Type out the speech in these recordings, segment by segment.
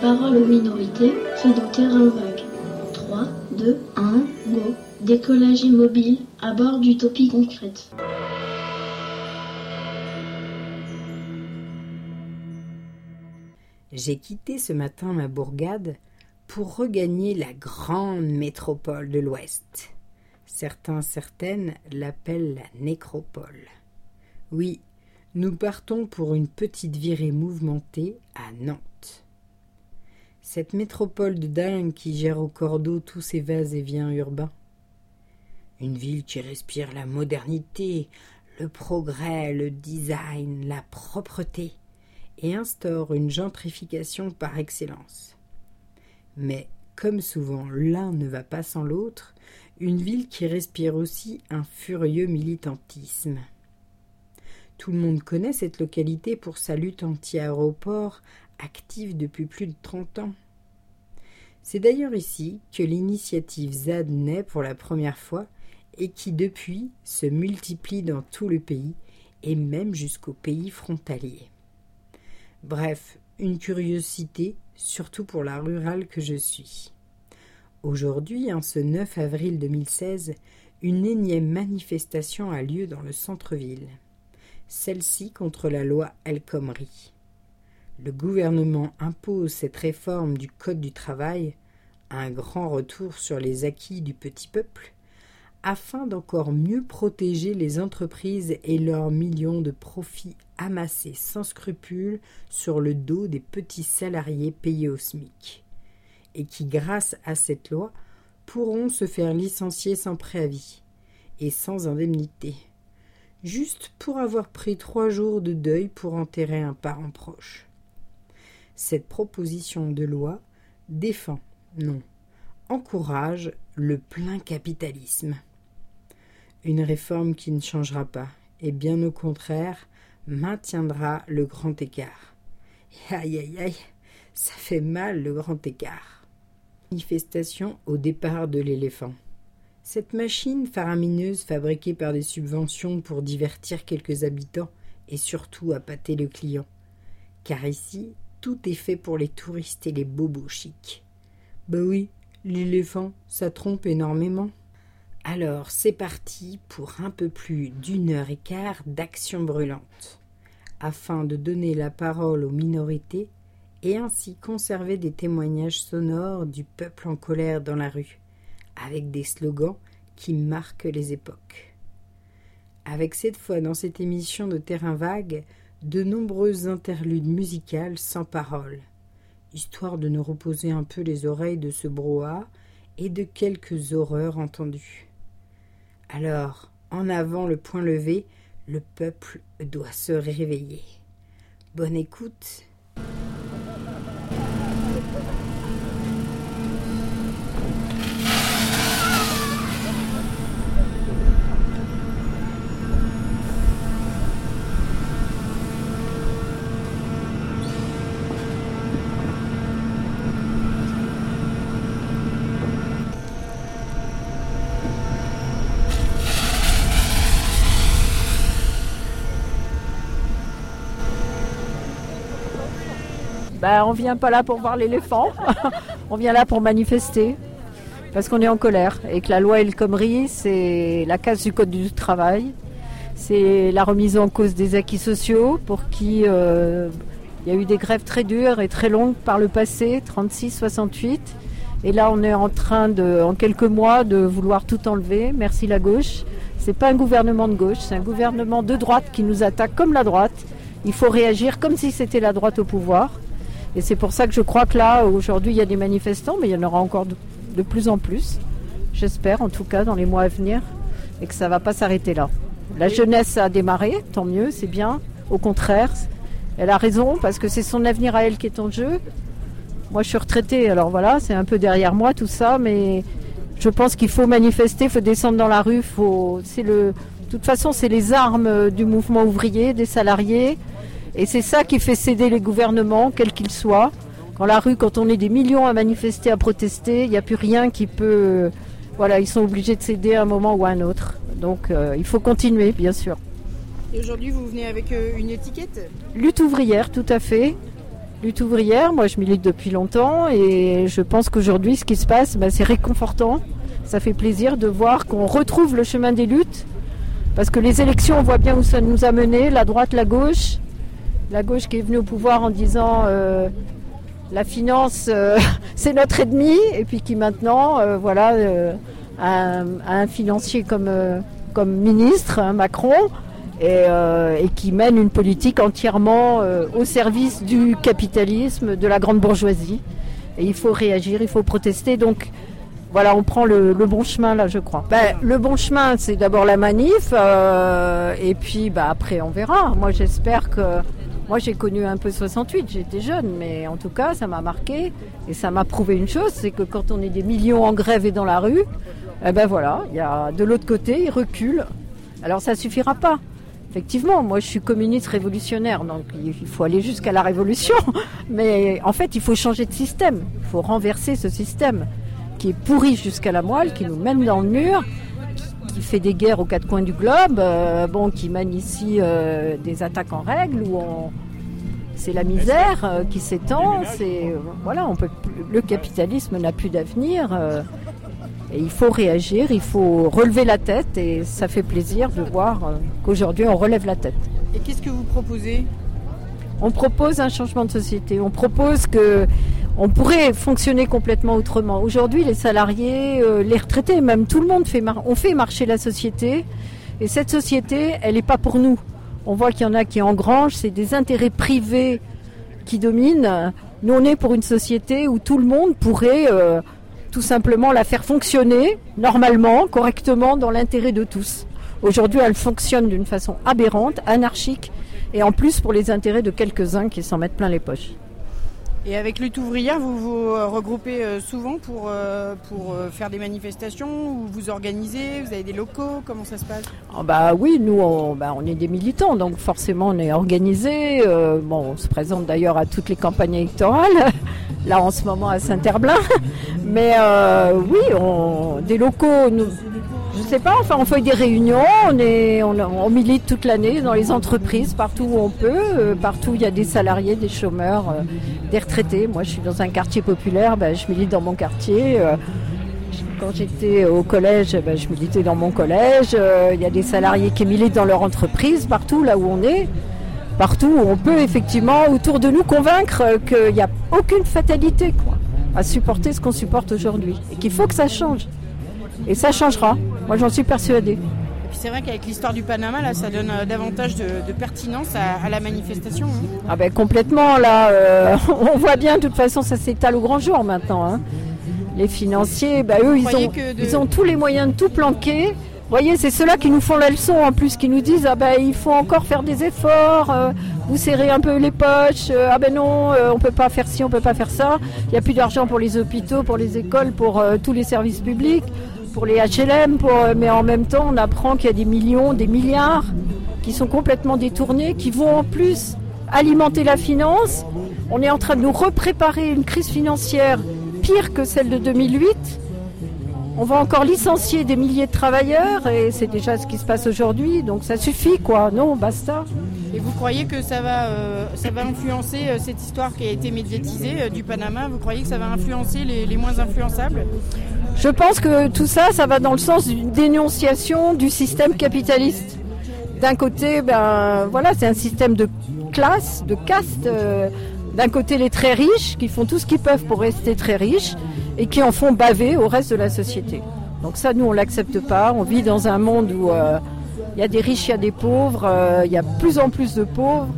parole aux minorités fait dans terrain vague. 3, 2, 1, go. Décollage immobile à bord d'Utopie concrète. J'ai quitté ce matin ma bourgade pour regagner la grande métropole de l'Ouest. Certains, certaines l'appellent la nécropole. Oui, nous partons pour une petite virée mouvementée à Nantes. Cette métropole de dingue qui gère au cordeau tous ses vases et viens urbains. Une ville qui respire la modernité, le progrès, le design, la propreté et instaure une gentrification par excellence. Mais, comme souvent l'un ne va pas sans l'autre, une ville qui respire aussi un furieux militantisme. Tout le monde connaît cette localité pour sa lutte anti-aéroport active depuis plus de 30 ans. C'est d'ailleurs ici que l'initiative ZAD naît pour la première fois et qui depuis se multiplie dans tout le pays et même jusqu'aux pays frontaliers. Bref, une curiosité, surtout pour la rurale que je suis. Aujourd'hui, en ce 9 avril 2016, une énième manifestation a lieu dans le centre-ville. Celle-ci contre la loi El Khomri. Le gouvernement impose cette réforme du Code du travail, un grand retour sur les acquis du petit peuple, afin d'encore mieux protéger les entreprises et leurs millions de profits amassés sans scrupules sur le dos des petits salariés payés au SMIC, et qui, grâce à cette loi, pourront se faire licencier sans préavis et sans indemnité, juste pour avoir pris trois jours de deuil pour enterrer un parent proche. Cette proposition de loi défend, non, encourage le plein capitalisme. Une réforme qui ne changera pas, et bien au contraire, maintiendra le grand écart. Aïe aïe aïe, ça fait mal le grand écart. Manifestation au départ de l'éléphant. Cette machine faramineuse fabriquée par des subventions pour divertir quelques habitants et surtout appâter le client. Car ici, tout est fait pour les touristes et les bobos chics. Bah oui, l'éléphant, ça trompe énormément. Alors c'est parti pour un peu plus d'une heure et quart d'action brûlante, afin de donner la parole aux minorités et ainsi conserver des témoignages sonores du peuple en colère dans la rue, avec des slogans qui marquent les époques. Avec cette fois dans cette émission de Terrain Vague, de nombreuses interludes musicales sans parole, histoire de nous reposer un peu les oreilles de ce brouhaha et de quelques horreurs entendues. Alors, en avant le point levé, le peuple doit se réveiller. Bonne écoute. Bah, on vient pas là pour voir l'éléphant, on vient là pour manifester. Parce qu'on est en colère et que la loi El Khomri, c'est la casse du code du travail, c'est la remise en cause des acquis sociaux pour qui euh, il y a eu des grèves très dures et très longues par le passé, 36, 68. Et là, on est en train de, en quelques mois, de vouloir tout enlever. Merci la gauche. C'est pas un gouvernement de gauche, c'est un gouvernement de droite qui nous attaque comme la droite. Il faut réagir comme si c'était la droite au pouvoir. Et c'est pour ça que je crois que là, aujourd'hui, il y a des manifestants, mais il y en aura encore de, de plus en plus. J'espère, en tout cas, dans les mois à venir, et que ça va pas s'arrêter là. La jeunesse a démarré, tant mieux, c'est bien. Au contraire, elle a raison parce que c'est son avenir à elle qui est en jeu. Moi, je suis retraitée, alors voilà, c'est un peu derrière moi tout ça, mais je pense qu'il faut manifester, il faut descendre dans la rue, faut, c'est le, de toute façon, c'est les armes du mouvement ouvrier, des salariés, et c'est ça qui fait céder les gouvernements, quels qu'ils soient. Quand la rue, quand on est des millions à manifester, à protester, il n'y a plus rien qui peut, voilà, ils sont obligés de céder à un moment ou à un autre. Donc, euh, il faut continuer, bien sûr. Et aujourd'hui, vous venez avec euh, une étiquette? Lutte ouvrière, tout à fait. Lutte ouvrière, moi je milite depuis longtemps et je pense qu'aujourd'hui ce qui se passe, bah, c'est réconfortant. Ça fait plaisir de voir qu'on retrouve le chemin des luttes. Parce que les élections, on voit bien où ça nous a mené, la droite, la gauche. La gauche qui est venue au pouvoir en disant euh, la finance, euh, c'est notre ennemi, et puis qui maintenant, euh, voilà, a, un, financier comme, comme ministre, hein, Macron, et, et qui mène une politique entièrement au service du capitalisme, de la grande bourgeoisie. Et il faut réagir, il faut protester. Donc voilà, on prend le, le bon chemin là, je crois. Ben, le bon chemin, c'est d'abord la manif, euh, et puis bah, après on verra. Moi j'espère que... Moi j'ai connu un peu 68, j'étais jeune, mais en tout cas ça m'a marqué et ça m'a prouvé une chose, c'est que quand on est des millions en grève et dans la rue, eh ben voilà, il y a de l'autre côté, ils reculent. Alors ça suffira pas. Effectivement, moi je suis communiste révolutionnaire, donc il faut aller jusqu'à la révolution. Mais en fait, il faut changer de système. Il faut renverser ce système qui est pourri jusqu'à la moelle, qui nous mène dans le mur, qui, fait des guerres aux quatre coins du globe, euh, bon, qui mène ici euh, des attaques en règle où on c'est la misère euh, qui s'étend. C'est voilà, on peut le capitalisme n'a plus d'avenir. euh, et il faut réagir, il faut relever la tête et ça fait plaisir de voir qu'aujourd'hui on relève la tête. Et qu'est-ce que vous proposez? On propose un changement de société, on propose que on pourrait fonctionner complètement autrement. Aujourd'hui, les salariés, euh, les retraités, même tout le monde fait mar- on fait marcher la société et cette société, elle n'est pas pour nous. On voit qu'il y en a qui engrangent, c'est des intérêts privés qui dominent. Nous, on est pour une société où tout le monde pourrait euh, tout simplement la faire fonctionner normalement, correctement, dans l'intérêt de tous. Aujourd'hui, elle fonctionne d'une façon aberrante, anarchique, et en plus pour les intérêts de quelques-uns qui s'en mettent plein les poches. Et avec Lutte ouvrière, vous vous euh, regroupez euh, souvent pour, euh, pour faire des manifestations ou vous organisez Vous avez des locaux Comment ça se passe? Ah bah oui, nous on, bah, on est des militants, donc forcément on est organisé. Euh, bon, on se présente d'ailleurs à toutes les campagnes électorales, là en ce moment à Saint-Herblain. Mais oui, des locaux, nous, je sais pas, enfin on fait des réunions, on, est, on, milite toute l'année dans les entreprises, partout où on peut, euh, partout où il y a des salariés, des chômeurs, euh, des retraités. Moi je suis dans un quartier populaire, bah, je milite dans mon quartier. euh, quand j'étais au collège, ben, je militais dans mon collège. Il y a des salariés qui militent dans leur entreprise, partout là où on est. Partout où on peut effectivement autour de nous convaincre qu'il n'y a aucune fatalité quoi, à supporter ce qu'on supporte aujourd'hui. Et qu'il faut que ça change. Et ça changera. Moi j'en suis persuadée. Et puis c'est vrai qu'avec l'histoire du Panama, là, ça donne euh, davantage de, de pertinence à, à la manifestation. hein. Ah ben complètement là, euh, on voit bien de toute façon ça s'étale au grand jour maintenant. hein. Les financiers, bah, eux ils ont, que de- ils ont tous les moyens de tout planquer. Vous voyez, c'est ceux-là qui nous font la leçon en plus, qui nous disent ah ben il faut encore faire des efforts, euh, vous serrez un peu les poches, euh, ah ben non, euh, on peut pas faire ci, on peut pas faire ça. Il n'y a plus d'argent pour les hôpitaux, pour les écoles, pour tous les services publics, pour les HLM, mais en même temps on apprend qu'il y a des millions, des milliards qui sont complètement détournés, qui vont en plus alimenter la finance. On est en train de nous repréparer une crise financière pire que celle de 2008. On va encore licencier des milliers de travailleurs et c'est déjà ce qui se passe aujourd'hui. Donc ça suffit quoi. Non, basta. Et vous croyez que ça va, euh, ça va influencer euh, cette histoire qui a été médiatisée euh, du Panama? Vous croyez que ça va influencer les, les moins influençables? Je pense que tout ça, ça va dans le sens d'une dénonciation du système capitaliste. D'un côté, ben voilà, c'est un système de classe, de caste. D'un côté les très riches qui font tout ce qu'ils peuvent pour rester très riches et qui en font baver au reste de la société. Donc ça, nous, on l'accepte pas. On vit dans un monde où euh, il y a des riches, il y a des pauvres, euh, il y a plus en plus de pauvres.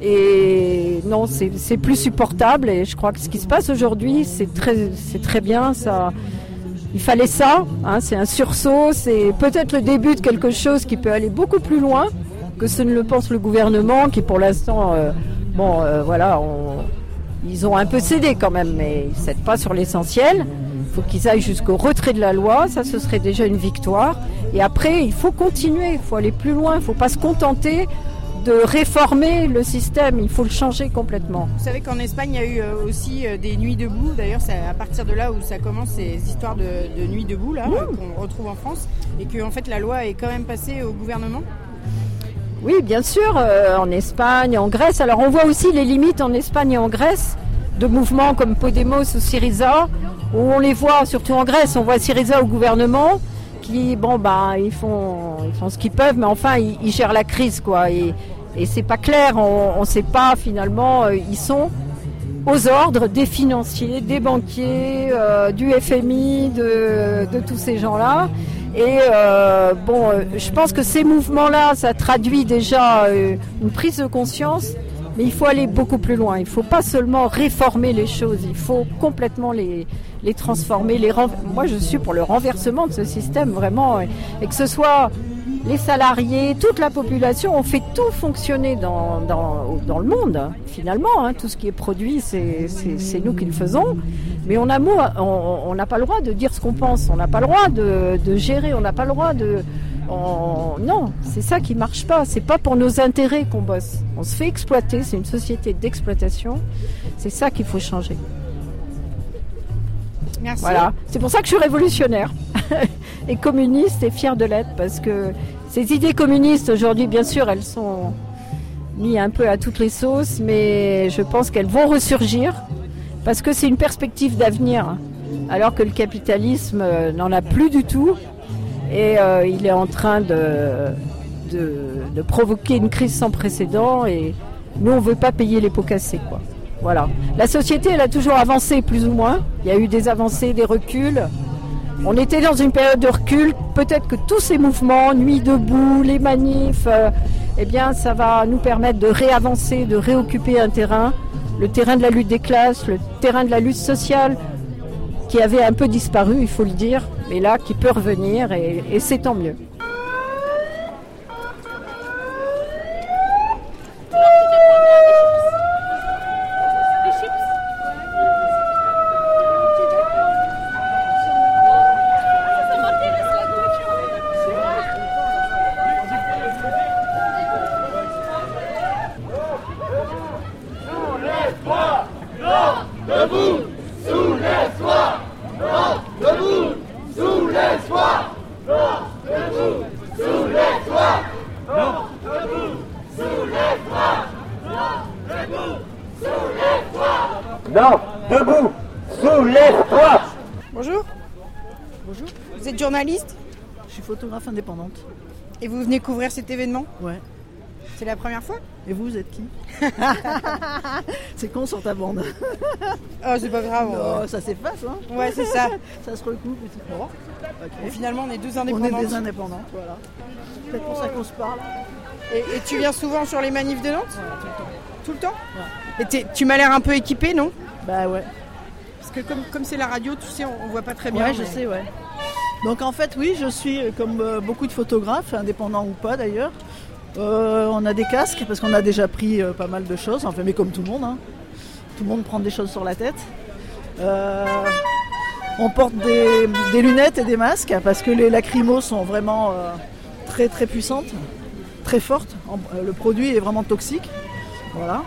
Et non, c'est plus supportable. Et je crois que ce qui se passe aujourd'hui, c'est très, très bien. Ça, il fallait ça. hein, c'est un sursaut. C'est peut-être le début de quelque chose qui peut aller beaucoup plus loin que ce ne le pense le gouvernement, qui pour l'instant, euh, bon, euh, voilà, on- ils ont un peu cédé quand même, mais ils ne cèdent pas sur l'essentiel. Il faut qu'ils aillent jusqu'au retrait de la loi. Ça, ce serait déjà une victoire. Et après, il faut continuer. Il faut aller plus loin. Il ne faut pas se contenter de réformer le système. Il faut le changer complètement. Vous savez qu'en Espagne, il y a eu euh, aussi euh, des nuits debout. D'ailleurs, c'est à partir de là où ça commence ces histoires de, de nuits debout là euh, qu'on retrouve en France, et que en fait la loi est quand même passée au gouvernement. Oui, bien sûr, euh, en Espagne, en Grèce. Alors on voit aussi les limites en Espagne et en Grèce de mouvements comme Podemos ou Syriza, où on les voit, surtout en Grèce, on voit Syriza au gouvernement qui, bon, bah, ils font, ils font ce qu'ils peuvent, mais enfin, ils, gèrent la crise, quoi. Et, c'est pas clair, on ne sait pas finalement, euh, ils sont aux ordres des financiers, des banquiers, euh, du FMI, de tous ces gens-là. Et euh, bon, euh, je pense que ces mouvements-là, ça traduit déjà euh, une prise de conscience, mais il faut aller beaucoup plus loin. Il ne faut pas seulement réformer les choses, il faut complètement les, les transformer. Les Moi, je suis pour le renversement de ce système, vraiment, et que ce soit les salariés, toute la population, on fait tout fonctionner dans, dans, le monde, finalement. hein. tout ce qui est produit, c'est nous qui le faisons. Mais on a mot- on n'a pas le droit de dire ce qu'on pense, on n'a pas le droit de, de gérer, on n'a pas le droit de... on- Non, c'est ça qui marche pas. C'est pas pour nos intérêts qu'on bosse. On se fait exploiter, c'est une société d'exploitation. C'est ça qu'il faut changer. Voilà. C'est pour ça que je suis révolutionnaire et communiste et fière de l'être parce que ces idées communistes aujourd'hui, bien sûr, elles sont mises un peu à toutes les sauces, mais je pense qu'elles vont ressurgir parce que c'est une perspective d'avenir, alors que le capitalisme euh, n'en a plus du tout et euh, il est en train de, de, de provoquer une crise sans précédent et nous on veut pas payer les pots cassés quoi. Voilà. La société elle a toujours avancé plus ou moins. Il y a eu des avancées, des reculs. On était dans une période de recul. Peut-être que tous ces mouvements, nuit debout, les manifs, euh, eh bien ça va nous permettre de réavancer, de réoccuper un terrain, le terrain de la lutte des classes, le terrain de la lutte sociale qui avait un peu disparu, il faut le dire, mais là qui peut revenir et, et c'est tant mieux. Non, debout, soulève-toi Bonjour. Bonjour. Vous êtes journaliste Je suis photographe indépendante. et vous venez couvrir cet événement Ouais. C'est la première fois Et vous, vous êtes qui C'est con sur ta bande. Oh, c'est pas grave. on- Non, ça s'efface, hein Ouais, c'est ça. Ça se recoupe et. Et finalement, on est deux On indépendants. est des indépendants, voilà. C'est pour ça qu'on se parle. Et, et tu viens souvent sur les manifs de Nantes Tout le temps Et t'es- tu m'as l'air un peu équipé, non Bah ouais. Parce que comme comme c'est la radio, tu sais, on, on voit pas très bien. Ouais, je sais, ouais. Donc en fait, oui, je suis euh, comme euh, beaucoup de photographes, indépendants ou pas d'ailleurs. Euh, on a des casques parce qu'on a déjà pris pas mal de choses, enfin, mais comme tout le monde. hein. Tout le monde prend des choses sur la tête. On porte des, lunettes et des masques parce que les lacrymos sont vraiment très très puissantes, très fortes. Le produit est vraiment toxique. Voilà.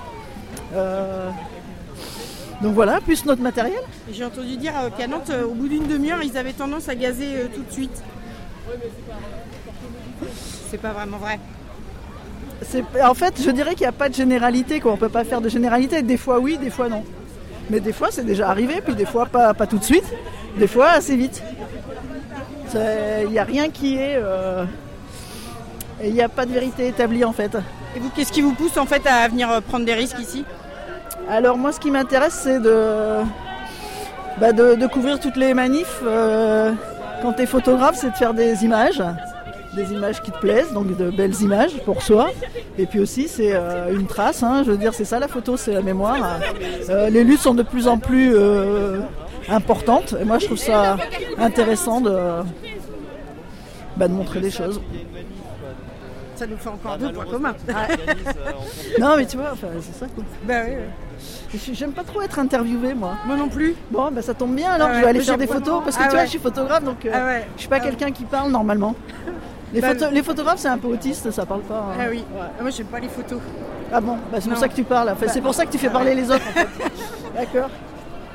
Donc voilà, plus notre matériel. J'ai entendu dire euh, qu'à Nantes, euh, au bout d'une demi-heure, ils avaient tendance à gazer euh, tout de suite. C'est pas vraiment vrai. En fait, je dirais qu'il n'y a pas de généralité, quoi. On peut pas faire de généralité. Des fois oui, des fois non. Mais des fois c'est déjà arrivé, puis des fois pas, pas tout de suite. Des fois assez vite. Il n'y a rien qui est... euh, Il n'y a pas de vérité établie en fait. Et vous, qu'est-ce qui vous pousse en fait à venir prendre des risques ici? Alors moi ce qui m'intéresse c'est de, bah, de, de couvrir toutes les manifs. euh, quand tu es photographe c'est de faire des images, des images qui te plaisent, donc de belles images pour soi. Et puis aussi c'est euh, une trace, hein, je veux dire c'est ça la photo, c'est la mémoire. Euh, les luttes sont de plus en plus importantes et moi je trouve ça intéressant de, bah, de montrer des choses. Ça nous fait encore deux points communs. Non mais tu vois, enfin, c'est ça quoi. bah oui. J'aime pas trop être interviewée moi. Moi non plus. Bon, bah ça tombe bien alors, Ah je vais aller faire des photos parce que Ah tu vois, ouais. je suis photographe donc euh, Ah ouais. je suis pas Ah quelqu'un qui parle normalement. Les, Bah, photo- les photographes, c'est un peu autiste, ça parle pas. hein. Ah oui. Moi j'aime pas les photos. Ah bon, bah, c'est pour ça que tu parles. Enfin, c'est pour ça que tu fais parler les autres. en fait. D'accord.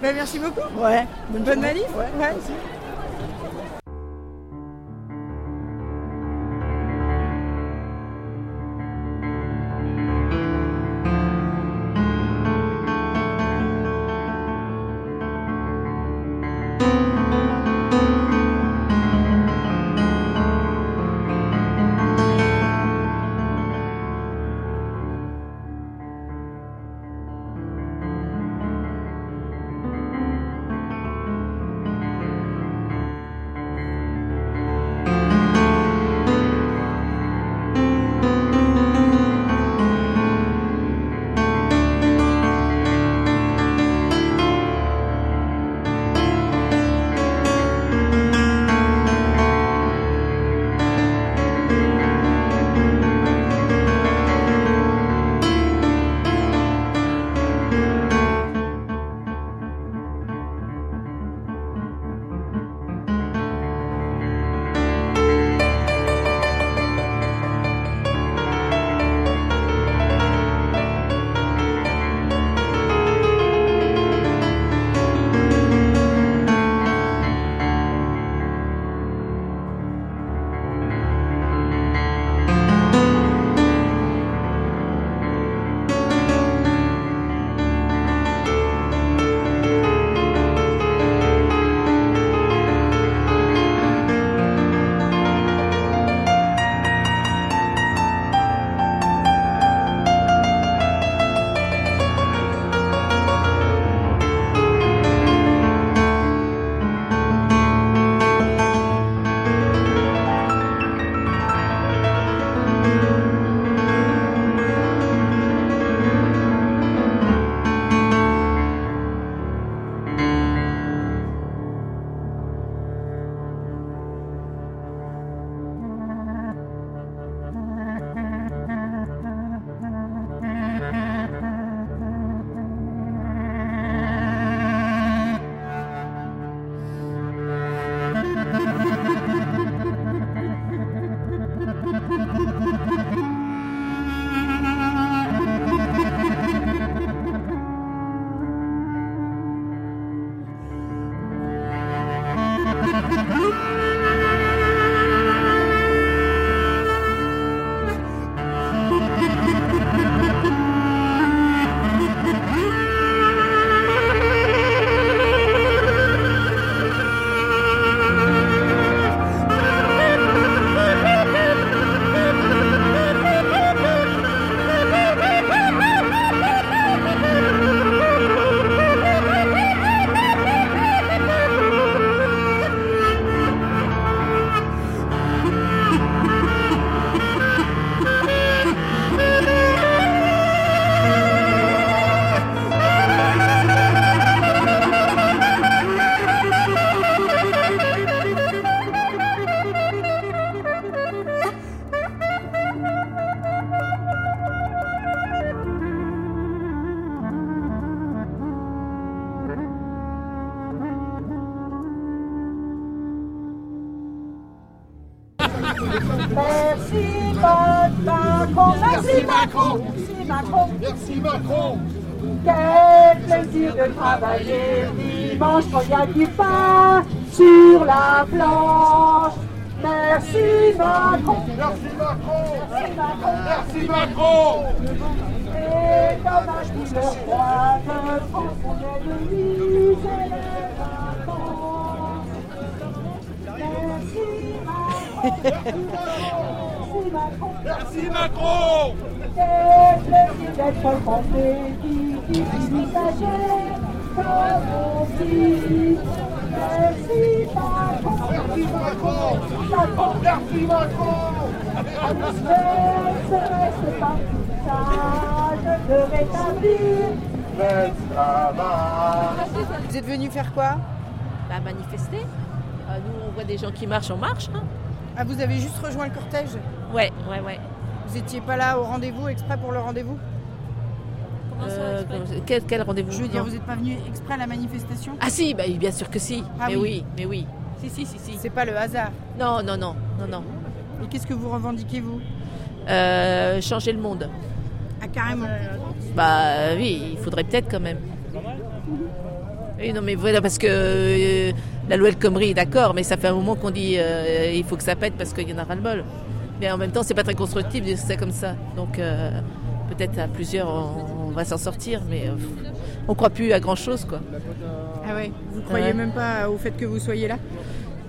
Bah merci beaucoup. Ouais. Bonne journée. manif. Ouais. Venu faire quoi Bah, manifester. Euh, nous, on voit des gens qui marchent, on marche. hein. Ah, vous avez juste rejoint le cortège Ouais, ouais, ouais. Vous étiez pas là au rendez-vous, exprès pour le rendez-vous Euh, quel, quel rendez-vous Je veux dire, Non. vous n'êtes pas venu exprès à la manifestation Ah si, bah, bien sûr que si. Ah mais oui. oui. mais oui. Si, si, si, si. C'est pas le hasard. Non, non, non, non, non. Et qu'est-ce que vous revendiquez, vous Euh, changer le monde. Ah, carrément. Bah oui, il faudrait peut-être quand même. Oui, non, mais voilà, parce que euh, la loi El Khomri est d'accord, mais ça fait un moment qu'on dit euh, il faut que ça pète parce qu'il y en a ras-le-bol. Mais en même temps, c'est pas très constructif de ça comme ça. Donc euh, peut-être à plusieurs, on, on va s'en sortir, mais euh, on croit plus à grand-chose, quoi. Ah ouais Vous croyez Ouais. même pas au fait que vous soyez là?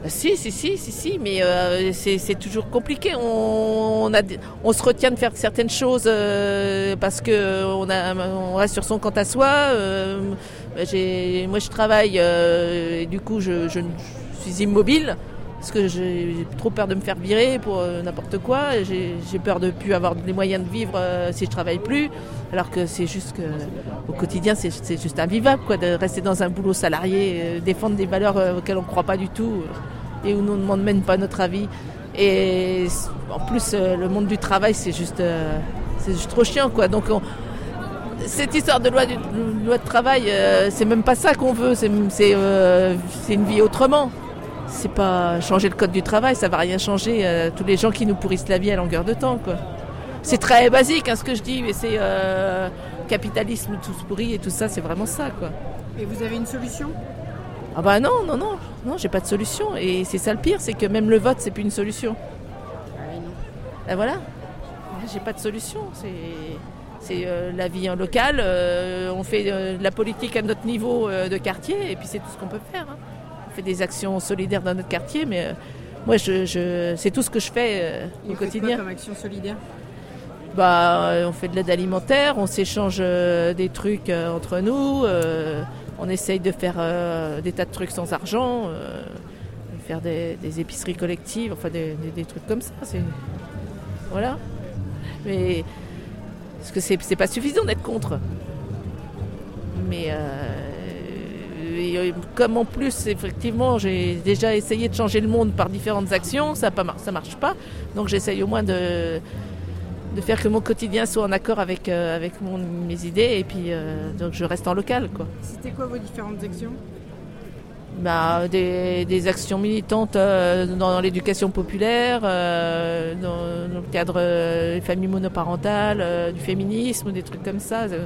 Bah, Si, si, si, si, si, mais euh, c'est toujours compliqué. On, on a, on se retient de faire certaines choses euh, parce que on, a, on reste sur son compte à soi. euh, j'ai- moi, je travaille euh, et du coup, je, je suis immobile parce que j'ai trop peur de me faire virer pour euh, n'importe quoi. J'ai j'ai peur de plus avoir les moyens de vivre euh, si je travaille plus. Alors que c'est juste que au quotidien, c'est c'est juste invivable quoi, de rester dans un boulot salarié, défendre des valeurs auxquelles on ne croit pas du tout et où on ne demande même pas notre avis. Et en plus, le monde du travail, c'est juste, c'est juste trop chiant quoi. Donc on- cette histoire de loi, de loi de travail, euh, c'est même pas ça qu'on veut. C'est euh, c'est une vie autrement. C'est pas changer le code du travail, ça va rien changer. euh, tous les gens qui nous pourrissent la vie à longueur de temps, quoi. C'est très basique, hein, ce que je dis, mais c'est capitalisme tout pourri et tout ça, c'est vraiment ça, quoi. Et vous avez une solution? Ah bah non, non, non, non, j'ai pas de solution. Et c'est ça le pire, c'est que même le vote, c'est plus une solution. Et voilà, j'ai pas de solution. C'est c'est euh, la vie en local. euh, on fait euh, de la politique à notre niveau euh, de quartier, et puis c'est tout ce qu'on peut faire. hein. On fait des actions solidaires dans notre quartier, mais euh, moi, je, je- c'est tout ce que je fais euh, au quotidien. quoi comme action solidaire? Bah, euh, on fait de l'aide alimentaire, on s'échange euh, des trucs euh, entre nous, euh, on essaye de faire euh, des tas de trucs sans argent, euh, faire des, des épiceries collectives, enfin des, des- des trucs comme ça. Voilà. Mais parce que c'est pas suffisant d'être contre. Mais euh, euh, comme en plus effectivement j'ai déjà essayé de changer le monde par différentes actions, ça mar- ça marche pas. Donc j'essaye au moins de de faire que mon quotidien soit en accord avec, euh, avec mes idées et puis donc je reste en local. C'était quoi vos différentes actions? Bah, des, des actions militantes euh, dans l'éducation populaire, euh, dans, dans le cadre euh, des familles monoparentales, euh, du féminisme, des trucs comme ça, euh,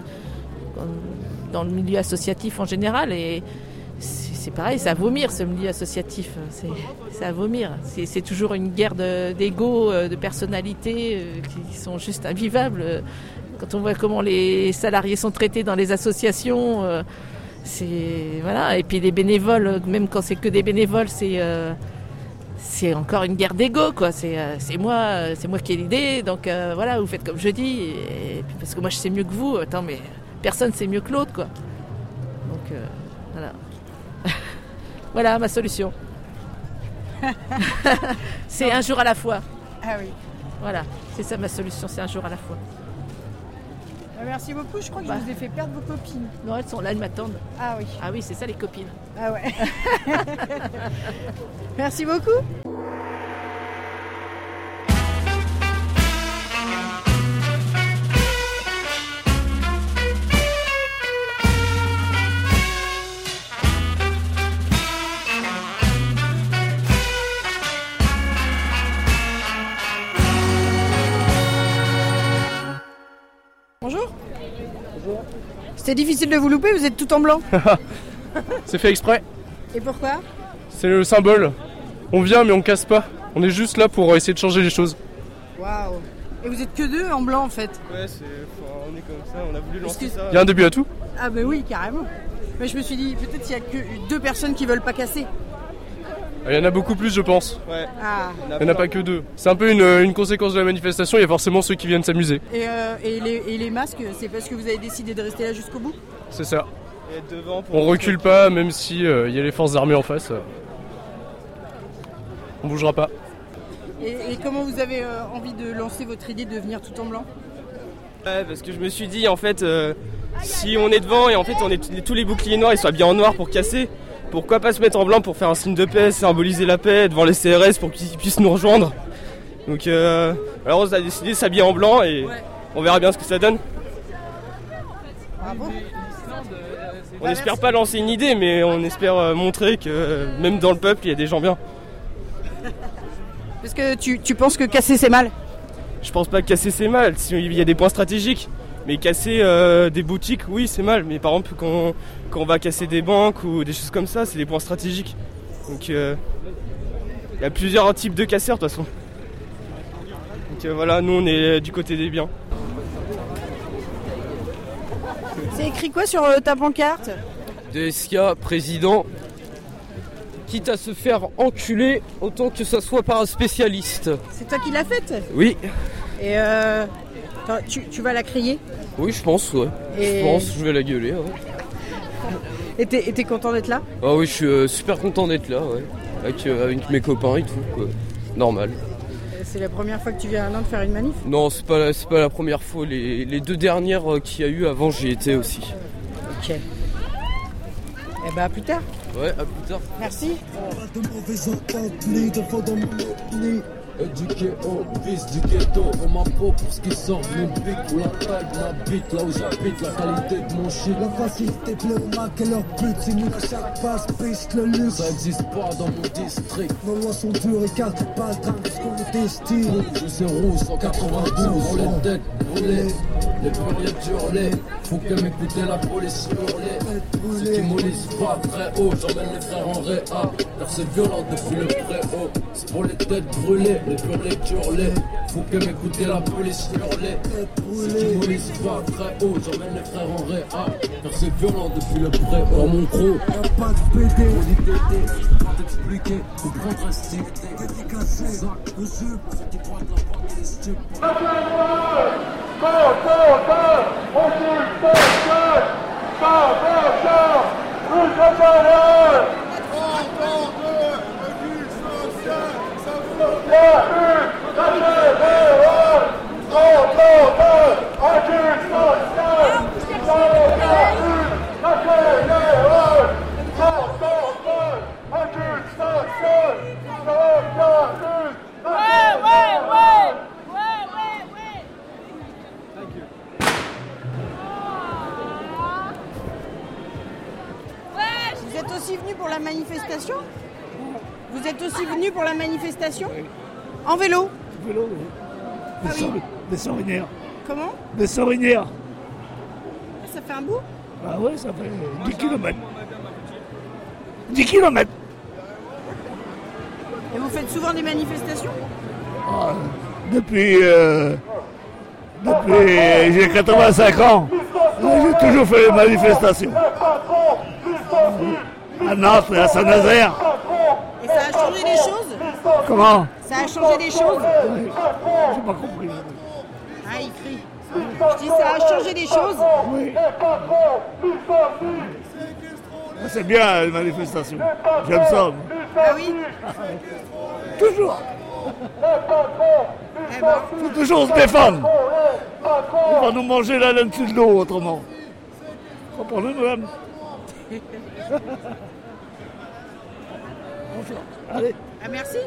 dans le milieu associatif en général. Et c'est pareil, à vomir ce milieu associatif. C'est à vomir. C'est toujours une guerre de- d'ego, de, personnalités euh, qui sont juste invivables. Quand on voit comment les salariés sont traités dans les associations. C'est voilà. Et puis les bénévoles même quand c'est que des bénévoles c'est euh, c'est encore une guerre d'ego quoi. C'est euh, moi euh, c'est moi qui ai l'idée. Donc euh, voilà vous faites comme je dis. Et, puis parce que moi je sais mieux que vous. Attends mais personne sait mieux que l'autre quoi. Donc voilà. Voilà ma solution. C'est un jour à la fois. Ah oui. voilà. C'est ça ma solution c'est un jour à la fois Merci beaucoup, je crois que Bah. je vous ai fait perdre vos copines. non elles sont là elles m'attendent Ah oui. ah oui c'est ça les copines Ah ouais. Merci beaucoup. C'était difficile de vous louper, vous êtes tout en blanc. C'est fait exprès. Et pourquoi C'est le symbole. On vient mais on casse pas. On est juste là pour essayer de changer les choses. Waouh. Et vous êtes que deux en blanc en fait. Ouais, c'est, on est comme ça, on a voulu lancer ça. Il y a un début à tout Ah bah oui, carrément. Mais je me suis dit, peut-être il y a que deux personnes qui veulent pas casser. Il y en a beaucoup plus, je pense. Ouais. Ah. Il n'y en a pas que deux. C'est un peu une, une conséquence de la manifestation. Il y a forcément ceux qui viennent s'amuser. Et, euh, et les, et les masques, c'est parce que vous avez décidé de rester là jusqu'au bout? C'est ça. Et être devant pour On recule pas, même si euh, il y a les forces armées en face. euh. On bougera pas. et, et comment vous avez euh, envie de lancer votre idée de venir tout en blanc? Ouais, parce que je me suis dit en fait, euh, si on est devant et en fait on est tous les boucliers noirs, ils sont bien en noir pour casser. Pourquoi pas se mettre en blanc pour faire un signe de paix, symboliser la paix devant les CRS pour qu'ils puissent nous rejoindre. Donc euh, alors on a décidé de s'habiller en blanc et on verra bien ce que ça donne. Bravo. On n'espère pas lancer une idée, mais on espère euh, montrer que euh, même dans le peuple, il y a des gens bien. Parce que tu, tu penses que casser c'est mal? Je pense pas que casser c'est mal, si il y a des points stratégiques. Mais casser euh, des boutiques, oui, c'est mal. Mais par exemple, quand, quand on va casser des banques ou des choses comme ça, c'est des points stratégiques. Donc euh, il y a plusieurs types de casseurs de toute façon. Donc euh, voilà, nous on est du côté des biens. C'est écrit quoi sur euh, ta pancarte? DSK, président, quitte à se faire enculer autant que ça soit par un spécialiste. C'est toi qui l'as faite? Oui, Et euh, tu, tu vas la crier oui, je pense, ouais. Et- Je pense, je vais la gueuler, ouais. Et t'es et t'es content d'être là Ah oui, je suis euh, super content d'être là, ouais. Avec, euh, avec mes copains et tout, quoi. Normal. Euh, C'est la première fois que tu viens à Nantes faire une manif Non, c'est pas, la- pas la première fois. Les, les deux dernières qu'il y a eu avant, j'y étais aussi. Ok. Eh ben à plus tard. Ouais, à plus tard. Merci. de Éduqué au vice du ghetto, on ma peau pour ce qui sort de mon bic ou la taille de ma bite, là où j'habite, la qualité de mon shit. La facilité pneumaque et leur but, c'est nous à chaque passe, piste le luxe. Ça existe pas dans mon district. Nos lois sont dures et quatre pas le train, parce qu'on est destinés. Je sais rouge, 192, on les têtes brûlées, les purées hurlées. Faut que m'écouter la police hurler. Ceux qui mollissent pas très haut, j'emmène les frères en réa. Car c'est violent depuis le préau. C'est pour les têtes brûlées, les purées hurlées. Faut que m'écouter la police hurler. Ceux qui mollissent pas très haut, j'emmène les frères en réa. Car c'est violent depuis le préau. Dans mon gros, Y'a pas de BD, on dit pété, je peux pas t'expliquer, comprendre un style. dédicacé, le jupe. Ceux qui croient que la famille est stupide. Vous êtes aussi venu pour la manifestation Vous êtes aussi venu pour la manifestation En vélo Vélo, oui. Ah Des, oui. des sorinières. Comment Des sorinières. Ça fait un bout Ah ouais, ça fait 10 km. 10 km Et vous faites souvent des manifestations Ah, Depuis. euh, depuis. J'ai 85 ans. J'ai toujours fait des manifestations. À Nantes et à Saint-Nazaire. Et ça a changé des choses Comment Ça a changé des choses J'ai pas compris. Ah, il crie. Je dis ça a changé des choses Oui. Ah, C'est bien les manifestations. J'aime ça. Ah oui Toujours. Eh ben, faut toujours se défendre. On va nous manger la laine de l'eau autrement. Comprenez, madame Bonjour. Allez. ah, merci. c'est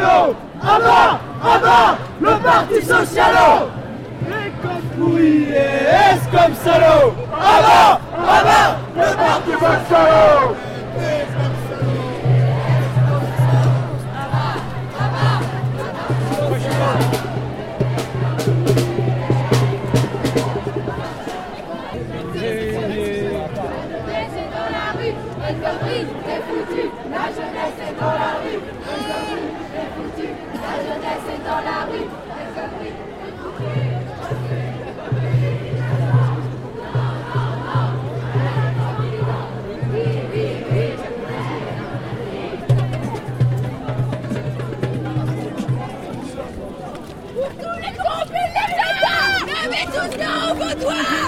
socialo À Le parti socialo Et comme pourri et S comme salaud. À bas À bas Le parti socialo va salaud Mais tous nos vautoirs Allez,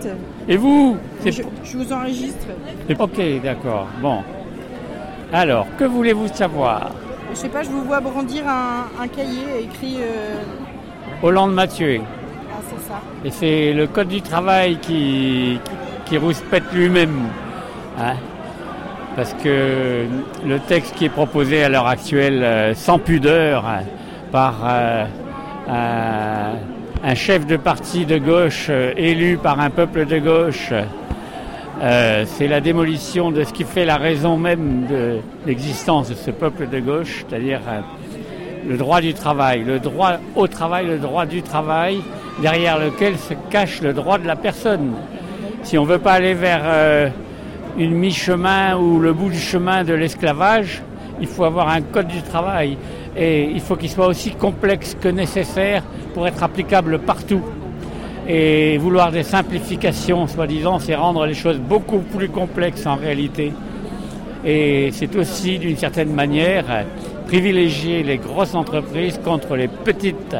faites Et vous je, vous enregistre. Ok, d'accord. Bon. Alors, que voulez-vous savoir Je sais pas, je vous vois brandir un, un cahier écrit... euh, Hollande Mathieu. Ah, c'est ça. Et c'est le Code du travail qui, qui rouspète lui-même. hein. Parce que le texte qui est proposé à l'heure actuelle, euh, sans pudeur, hein, par euh, un chef de parti de gauche euh, élu par un peuple de gauche, euh, c'est la démolition de ce qui fait la raison même de l'existence de ce peuple de gauche, c'est-à-dire euh, le droit du travail, le droit au travail, le droit du travail, derrière lequel se cache le droit de la personne. Si on ne veut pas aller vers une mi-chemin ou le bout du chemin de l'esclavage, il faut avoir un code du travail et il faut qu'il soit aussi complexe que nécessaire pour être applicable partout. Et vouloir des simplifications, soi-disant, c'est rendre les choses beaucoup plus complexes en réalité. Et c'est aussi, d'une certaine manière, privilégier les grosses entreprises contre les petites.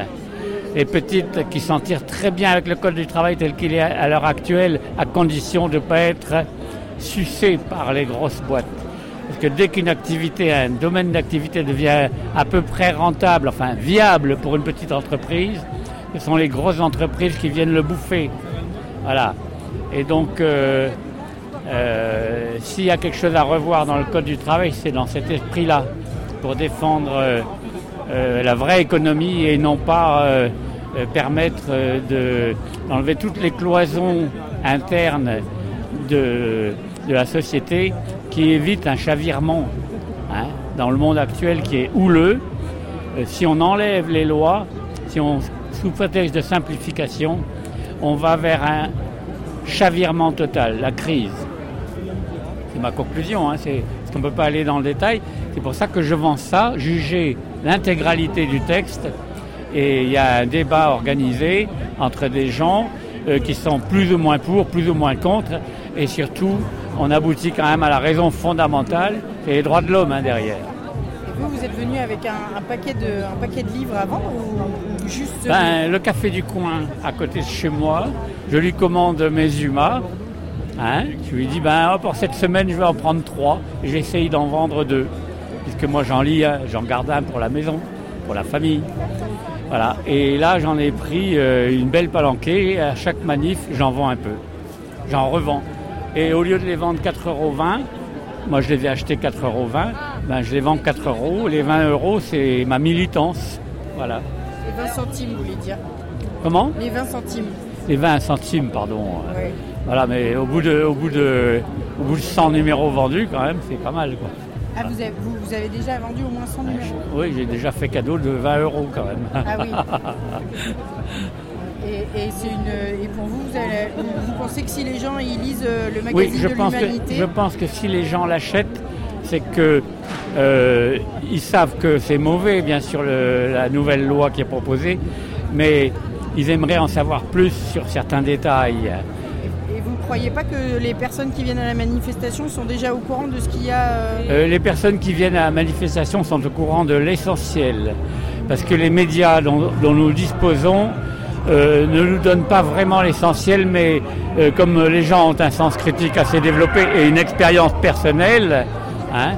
Les petites qui s'en tirent très bien avec le Code du travail tel qu'il est à l'heure actuelle, à condition de ne pas être sucées par les grosses boîtes. Parce que dès qu'une activité, un domaine d'activité devient à peu près rentable, enfin viable pour une petite entreprise, ce sont les grosses entreprises qui viennent le bouffer. Voilà. Et donc, euh, euh, s'il y a quelque chose à revoir dans le Code du travail, c'est dans cet esprit-là, pour défendre euh, la vraie économie et non pas permettre de- d'enlever toutes les cloisons internes de la société qui évitent un chavirement hein, dans le monde actuel qui est houleux. Euh, si on enlève les lois, si on, sous prétexte de simplification, on va vers un chavirement total, la crise. C'est ma conclusion, hein, c'est, qu'on ne peut pas aller dans le détail. C'est pour ça que je vends ça, juger l'intégralité du texte. Et il y a un débat organisé entre des gens euh, qui sont plus ou moins pour, plus ou moins contre. Et surtout, on aboutit quand même à la raison fondamentale, c'est les droits de l'homme hein, derrière. Et vous, vous êtes venu avec un, un paquet de, un paquet de livres à vendre ou, juste... Ben, le café du coin à côté de chez moi, je lui commande mes humas. Hein, je lui dis, ben, hop, pour cette semaine, je vais en prendre trois. Et j'essaye d'en vendre deux. Puisque moi, j'en lis, un, j'en garde un pour la maison, pour la famille. Voilà. Et là, j'en ai pris euh, une belle palanquée. Et à chaque manif, j'en vends un peu. J'en revends. Et au lieu de les vendre 4,20 euros, moi je les ai achetés 4,20 euros, ben, je les vends 4 euros. Les 20 euros, c'est ma militance. Voilà. Les 20 centimes, vous voulez dire Comment Les 20 centimes. Les 20 centimes, pardon. Voilà, mais au bout de, au bout de, au bout de 100 numéros vendus, quand même, c'est pas mal, quoi. Ah, vous avez, vous, vous avez déjà vendu au moins 100 numéros Oui, j'ai déjà fait cadeau de 20 euros, quand même. Ah oui. Et, et c'est une, et pour vous, vous, pensez que si les gens ils lisent euh, le magazine Oui, je de pense, que, l'humanité, je pense que si les gens l'achètent, c'est que euh, ils savent que c'est mauvais, bien sûr, le- la nouvelle loi qui est proposée, mais ils aimeraient en savoir plus sur certains détails. et vous ne croyez pas que les personnes qui viennent à la manifestation sont déjà au courant de ce qu'il y a euh, Euh, les personnes qui viennent à la manifestation sont au courant de l'essentiel, parce que les médias dont, dont nous disposons euh, ne nous donne pas vraiment l'essentiel, mais euh, comme les gens ont un sens critique assez développé et une expérience personnelle, hein,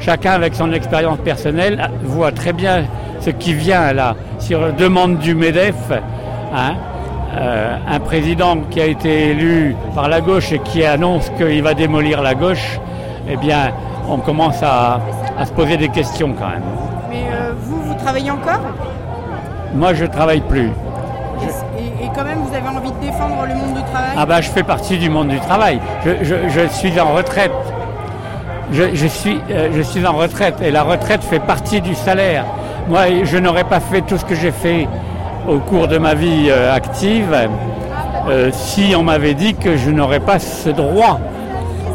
chacun avec son expérience personnelle voit très bien ce qui vient là. Sur demande du MEDEF, hein, euh, un président qui a été élu par la gauche et qui annonce qu'il va démolir la gauche, eh bien, on commence à, à se poser des questions quand même. Mais euh, vous, vous travaillez encore? Moi, je travaille plus. Envie de défendre le monde du travail Ah bah, je fais partie du monde du travail. Je, suis en retraite. Je, suis, euh, je suis en retraite et la retraite fait partie du salaire. Moi, je n'aurais pas fait tout ce que j'ai fait au cours de ma vie euh, active euh, si on m'avait dit que je n'aurais pas ce droit.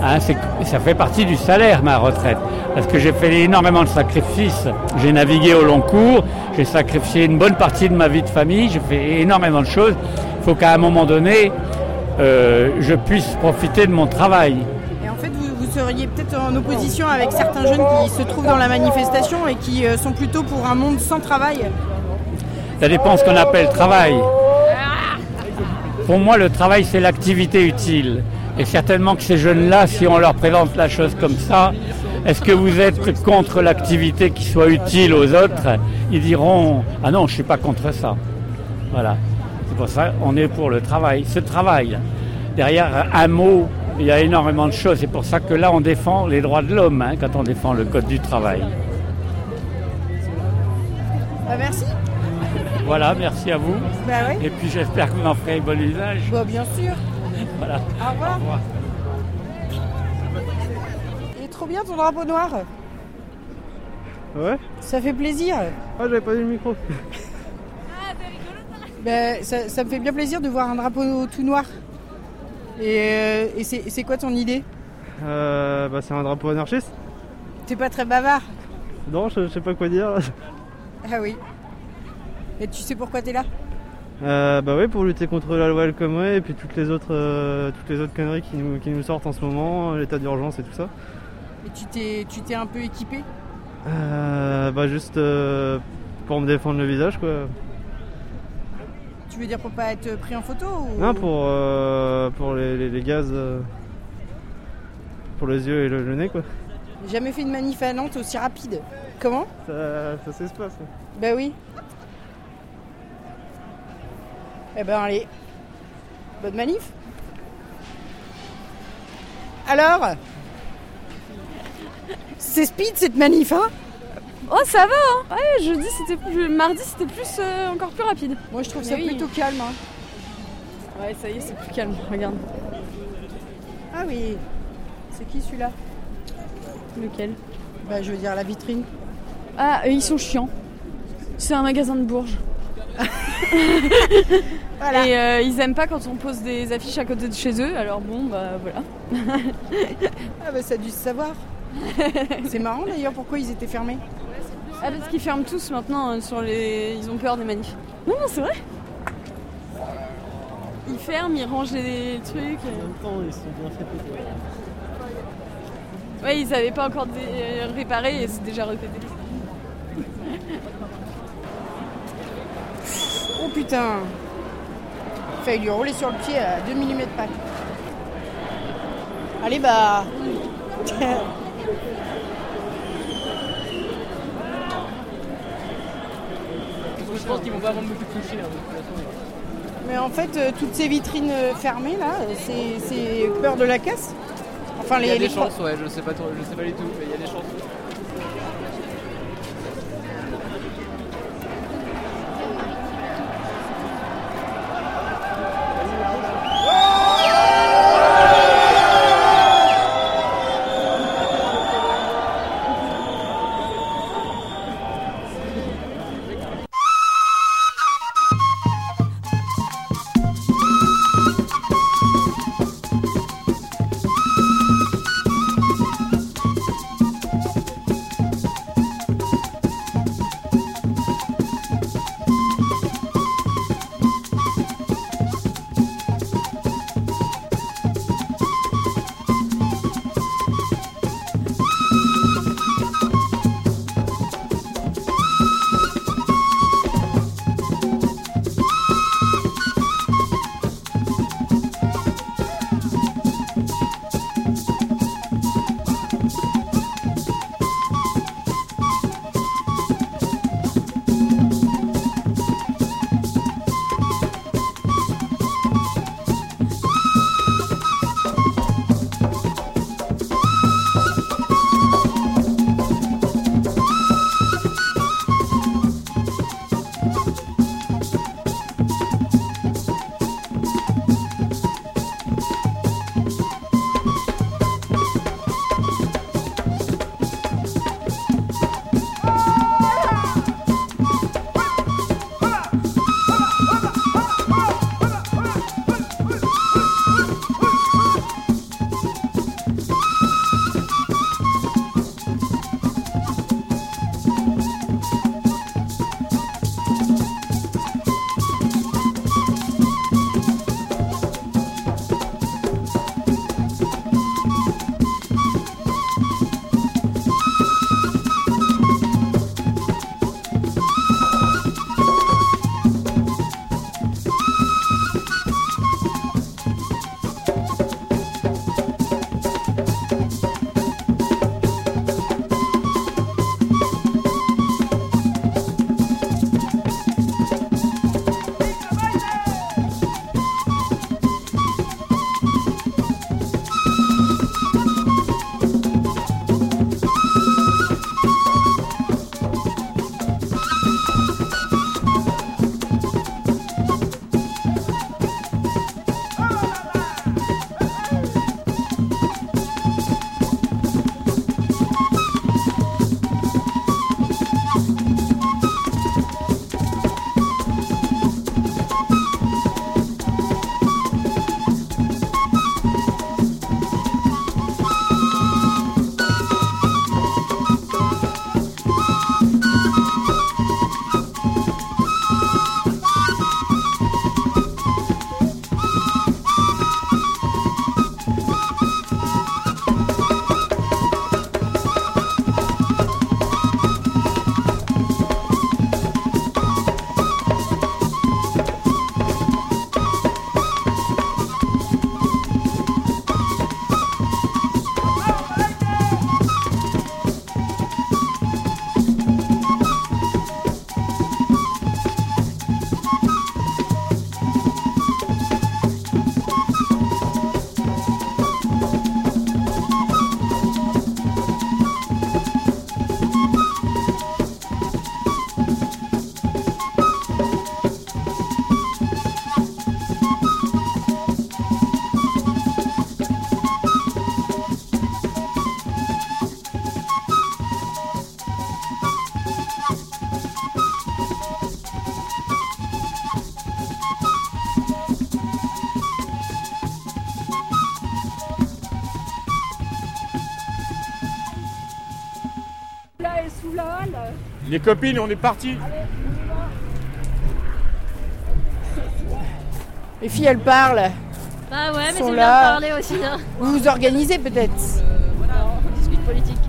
Hein, ça fait partie du salaire, ma retraite. Parce que j'ai fait énormément de sacrifices. J'ai navigué au long cours, j'ai sacrifié une bonne partie de ma vie de famille, j'ai fait énormément de choses. Il faut qu'à un moment donné, euh, je puisse profiter de mon travail. Et en fait, vous, vous seriez peut-être en opposition avec certains jeunes qui se trouvent dans la manifestation et qui euh, sont plutôt pour un monde sans travail. Ça dépend ce qu'on appelle travail. Pour moi, le travail, c'est l'activité utile. Et certainement que ces jeunes-là, si on leur présente la chose comme ça, est-ce que vous êtes contre l'activité qui soit utile aux autres? Ils diront Ah non, je ne suis pas contre ça. Voilà. C'est pour ça qu'on est pour le travail. Ce travail, derrière un mot, il y a énormément de choses. C'est pour ça que là, on défend les droits de l'homme hein, quand on défend le Code du travail. Bah, merci. Voilà, merci à vous. Bah oui. Et puis j'espère que vous en ferez bon usage. Bah, bien sûr. Voilà. Au revoir. Il est trop bien ton drapeau noir. Ouais Ça fait plaisir. Ah, j'avais pas vu le micro. Bah, ça, ça me fait bien plaisir de voir un drapeau tout noir. Et, euh, et c'est quoi ton idée? Euh, bah, c'est un drapeau anarchiste. T'es pas très bavard. Non, je, je sais pas quoi dire. Ah oui. Et tu sais pourquoi t'es là? Euh, bah oui, pour lutter contre la loi El Khomri et puis toutes les autres, euh, toutes les autres conneries qui nous, qui nous sortent en ce moment, l'état d'urgence et tout ça. Et tu t'es tu t'es un peu équipé? Euh, bah juste pour me défendre le visage quoi. Tu veux dire pour pas être pris en photo ou... Non, pour, euh, pour les, les- les gaz euh, pour les yeux et le, le nez quoi. J'ai jamais fait une manif à Nantes aussi rapide. Comment? Ça, ça s'espace. quoi. Bah oui. Eh ben allez. Bonne manif. Alors? C'est speed cette manif, hein? Oh, ça va, hein Ouais, jeudi, c'était plus... Mardi, c'était plus... euh, encore plus rapide. Moi, je trouve Mais ça oui. plutôt calme. hein. Ouais, ça y est, c'est plus calme, regarde. Ah oui. C'est qui celui-là? Lequel? Bah je veux dire la vitrine. Ah, eux, ils sont chiants. C'est un magasin de Bourges. Et euh, ils aiment pas quand on pose des affiches à côté de chez eux, alors bon, bah voilà. Ah bah ça a dû se savoir. C'est marrant d'ailleurs pourquoi ils étaient fermés. Ah, parce qu'ils ferment tous maintenant euh, sur les. Ils ont peur des manifs. Non, non, c'est vrai. Ils ferment, ils rangent les trucs. En même temps, ils sont bien fait péter. Ouais, ils avaient pas encore dé- réparé et c'est déjà répété. Oh putain Failli lui rouler sur le pied à 2 mm près. Allez bah Je pense qu'ils vont pas vraiment beaucoup toucher. hein, de toute façon. Mais en fait, euh, toutes ces vitrines euh, fermées là, euh, c'est- peur de la casse Enfin, Il y a les, des les- chances, ouais, je sais pas trop, je sais pas du tout, mais il y a des chances. Les copines, on est partis. Les filles, elles parlent. Bah ouais, mais Sont c'est bien de là. parler aussi. Hein. Vous vous organisez peut-être On discute politique.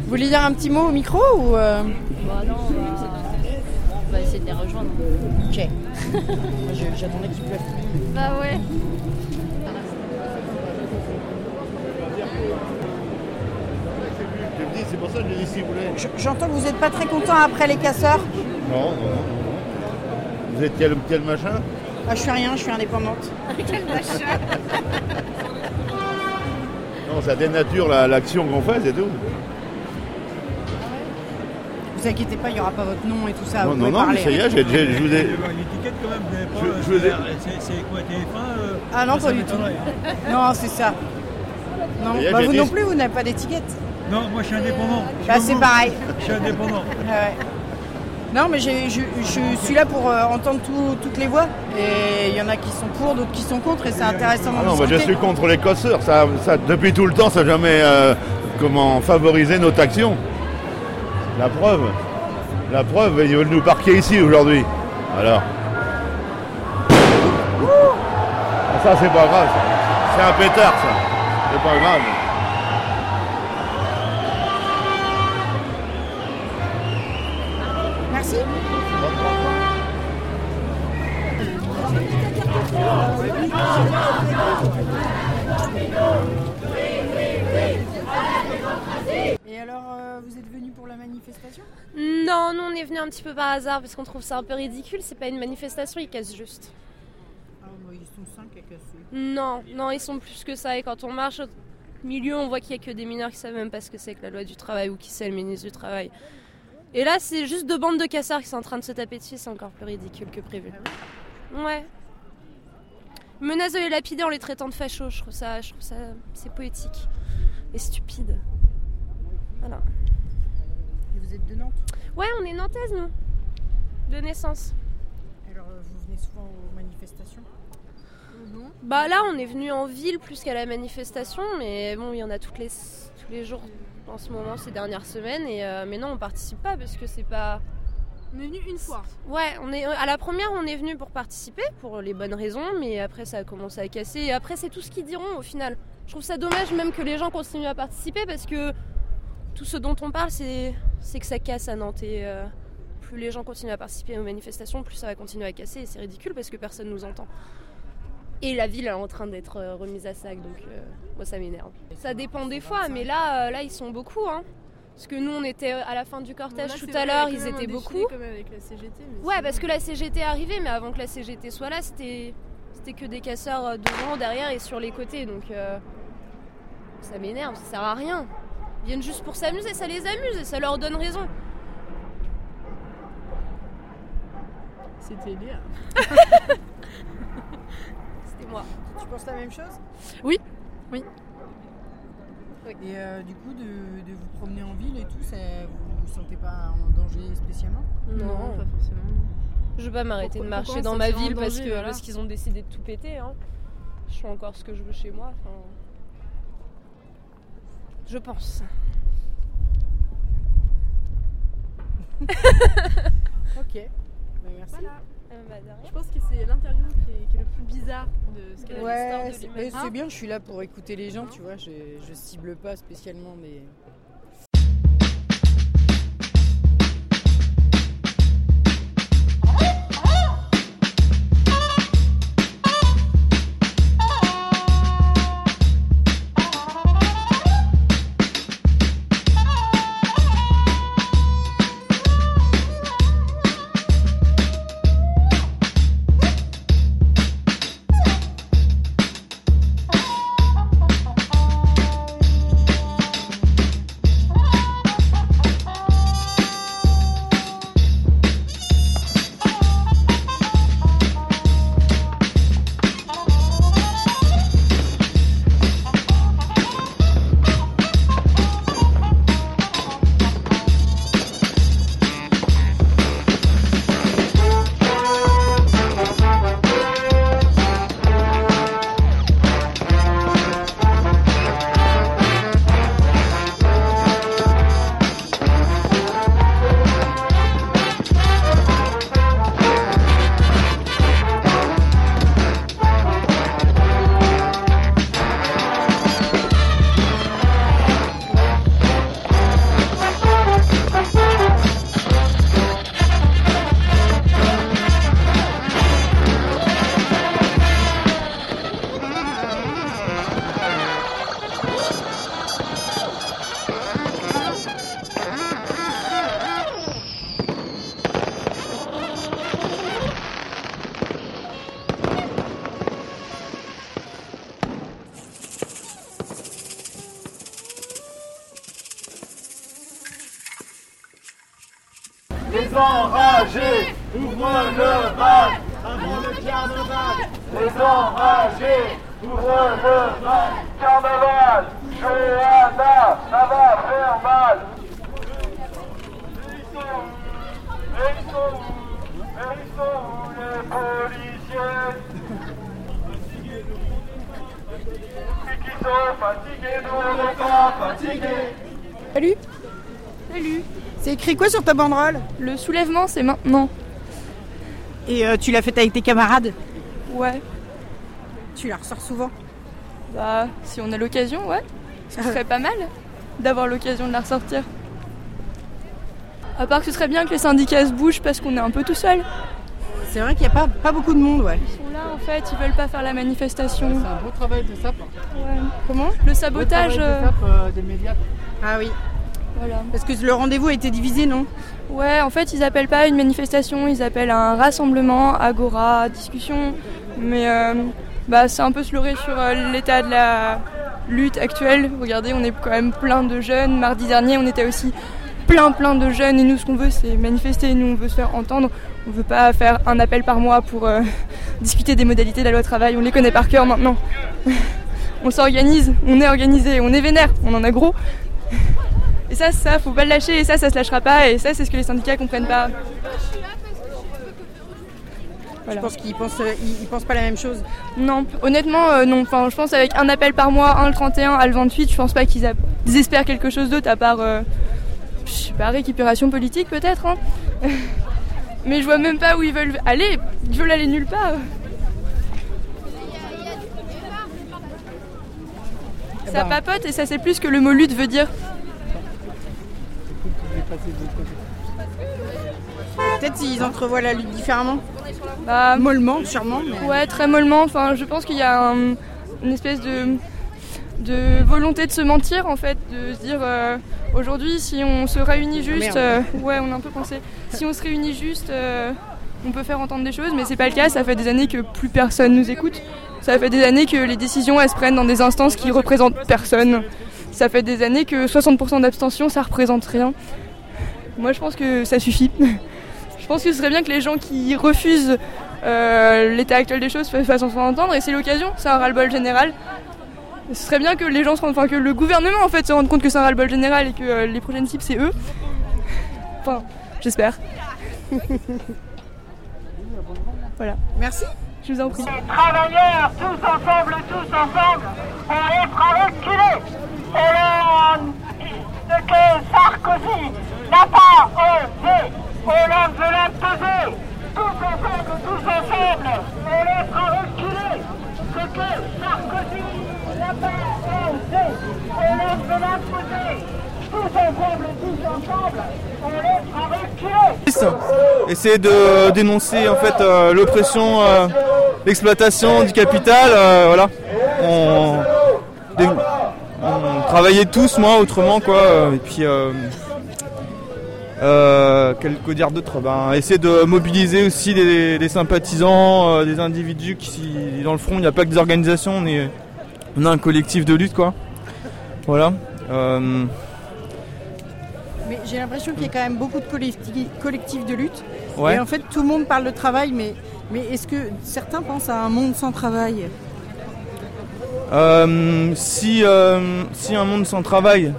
Vous voulez dire un petit mot au micro ou euh, Bah non, on va... on va essayer de les rejoindre. Ok. Je- J'attendais qu'il pleuve. Bah ouais. Pour ça que je dis si vous voulez. J- J'entends que vous n'êtes pas très content après les casseurs. Non, non, non. non. Vous êtes quel, quel machin? Ah, je suis rien, je suis indépendante. Quel machin? Non, ça dénature la- l'action qu'on fait, c'est tout. Vous inquiétez pas, il n'y aura pas votre nom et tout ça. non, vous non, non, parler. mais ça y est, je vous ai. L'étiquette quand même, vous n'avez pas. Ai- c'est- quoi, TF1 euh, Ah non, ça pas du tout. m'étonnerait. Non, c'est ça. Non, bah, vous non plus, vous n'avez pas d'étiquette. Non, moi je suis indépendant. Je suis Bah, c'est pareil. Je suis indépendant. Ouais. Non, mais je, je suis là pour euh, entendre tout- toutes les voix. Et il y en a qui sont pour, d'autres qui sont contre, et c'est intéressant d'en Ah non, moi je suis contre les casseurs. Ça, ça, depuis tout le temps, ça n'a jamais euh, comment, favorisé notre action. La preuve. La preuve, ils veulent nous parquer ici aujourd'hui. Alors. Ah, Ça, c'est pas grave. ça. C'est un pétard, ça. C'est pas grave. Un petit peu par hasard parce qu'on trouve ça un peu ridicule. C'est pas une manifestation, ils cassent juste. Ah, bah, ils sont cinq à casser. Non, non, ils sont plus que ça. Et quand on marche au milieu, on voit qu'il y a que des mineurs qui savent même pas ce que c'est que la loi du travail ou qui c'est le ministre du travail. Et là, c'est juste deux bandes de casseurs qui sont en train de se taper dessus. C'est encore plus ridicule que prévu. Ouais. Menace de les lapider en les traitant de fachos. Je trouve ça, je trouve ça, c'est poétique et stupide. Voilà. Et vous êtes de Nantes? Ouais, on est nantaises nous, de naissance. Alors, euh, vous venez souvent aux manifestations? Bah là, on est venu en ville plus qu'à la manifestation, mais bon, il y en a toutes les, tous les jours en ce moment, ces dernières semaines. Et euh, mais non, on participe pas parce que c'est pas. On est venu une fois. Ouais, on est à la première, on est venu pour participer pour les bonnes raisons, mais après ça a commencé à casser. Et après, c'est tout ce qu'ils diront au final. Je trouve ça dommage même que les gens continuent à participer parce que tout ce dont on parle, c'est que ça casse à Nantes. Et euh, plus les gens continuent à participer aux manifestations, plus ça va continuer à casser. Et c'est ridicule parce que personne nous entend. Et la ville est en train d'être euh, remise à sac, donc euh, moi ça m'énerve. Ça dépend des fois, mais là, là ils sont beaucoup. Hein. Parce que nous on était à la fin du cortège là, tout à l'heure, ils étaient beaucoup. avec la CGT, mais Ouais, parce que la CGT est arrivée, mais avant que la CGT soit là, c'était c'était que des casseurs devant, derrière et sur les côtés, donc euh, ça m'énerve, ça sert à rien. Ils viennent juste pour s'amuser, ça les amuse et ça leur donne raison. C'était Léa. C'était moi. Tu penses la même chose? Oui, oui. Et euh, du coup, de, de vous promener en ville et tout, ça, vous vous sentez pas en danger spécialement? Non, pas forcément. Je vais pas m'arrêter de marcher dans ma ville parce que voilà qu'ils ont décidé de tout péter. Hein. Je fais encore ce que je veux chez moi. Je pense. Ok. Bah, merci. Je pense que c'est l'interview qui est, qui est le plus bizarre de ce qu'elle a Ouais, l'histoire c'est de c'est bien, je suis là pour écouter les gens, tu vois, je, je cible pas spécialement, mais sur ta banderole Le soulèvement, c'est maintenant. Et euh, tu l'as fait avec tes camarades Ouais. Tu la ressors souvent Bah, si on a l'occasion, ouais. Ce serait pas mal d'avoir l'occasion de la ressortir. À part que ce serait bien que les syndicats se bougent parce qu'on est un peu tout seul. C'est vrai qu'il n'y a pas, pas beaucoup de monde, ouais. Ils sont là en fait, ils veulent pas faire la manifestation. C'est un beau travail de SAP. Ouais. Comment Le sabotage. Beau travail de euh, SAP, euh, des médias. Ah oui. Voilà. Parce que le rendez-vous a été divisé, non? Ouais, en fait, ils appellent pas une manifestation, ils appellent un rassemblement, agora, discussion. Mais euh, bah, c'est un peu se leurrer sur euh, l'état de la lutte actuelle. Regardez, on est quand même plein de jeunes. Mardi dernier, on était aussi plein, plein de jeunes. Et nous, ce qu'on veut, c'est manifester. Nous, on veut se faire entendre. On veut pas faire un appel par mois pour euh, discuter des modalités de la loi travail. On les connaît par cœur maintenant. on s'organise, on est organisé, on est vénère, on en a gros. Et ça, ça, faut pas le lâcher, et ça, ça se lâchera pas, et ça, c'est ce que les syndicats comprennent pas. Je pense qu'ils pensent, euh, ils, ils pensent pas la même chose. Non, honnêtement, euh, non. Enfin, je pense avec un appel par mois, un le 31, un le 28, je pense pas qu'ils a- espèrent quelque chose d'autre à part, euh, je sais pas, récupération politique peut-être. hein. Mais je vois même pas où ils veulent aller. Ils veulent aller nulle part. Ça papote et ça c'est plus que le mot lutte veut dire. Peut-être s'ils entrevoient la lutte différemment. Bah, mollement, sûrement. mais- Ouais, très mollement. Enfin, je pense qu'il y a un- une espèce de, de volonté de se mentir, en fait, de se dire euh, aujourd'hui, si on se réunit juste, merde. euh, ouais, on a un peu pensé. Si on se réunit juste, euh, on peut faire entendre des choses, mais c'est pas le cas. Ça fait des années que plus personne nous écoute. Ça fait des années que les décisions elles se prennent dans des instances qui représentent personne. Ça fait des années que 60% d'abstention, ça représente rien. Moi, je pense que ça suffit. Je pense que ce serait bien que les gens qui refusent euh, l'état actuel des choses fassent en sorte d'entendre et c'est l'occasion, c'est un ras-le-bol général. Ce serait bien que les gens se rendent, enfin que le gouvernement en fait se rende compte que c'est un ras-le-bol général et que euh, les prochaines cibles c'est eux. Enfin, j'espère. voilà. Merci. Je vous en prie. Travailleurs, tous ensemble, tous ensemble, on les fera reculer. Et l'on ce que Sarkozy n'a pas osé, Hollande veut l'imposer. Tous ensemble, tous ensemble, on les fera reculer. Ce que Sarkozy n'a pas osé, Hollande veut l'imposer. Tous ensemble, tous ensemble, on les fera reculer. Essayer de dénoncer en fait euh, l'oppression, euh, l'exploitation du capital, euh, voilà. On, on travaillait tous, moi, autrement quoi. Et puis, euh, euh, quel que dire d'autre? Ben, Essayer de mobiliser aussi des, des sympathisants, euh, des individus qui, dans le front, il n'y a pas que des organisations, on est, on a un collectif de lutte quoi. Voilà. Euh, Mais j'ai l'impression qu'il y a quand même beaucoup de collecti- collectifs de lutte. Ouais. Et en fait, tout le monde parle de travail, mais, mais est-ce que certains pensent à un monde sans travail? Si, euh, si un monde sans travail,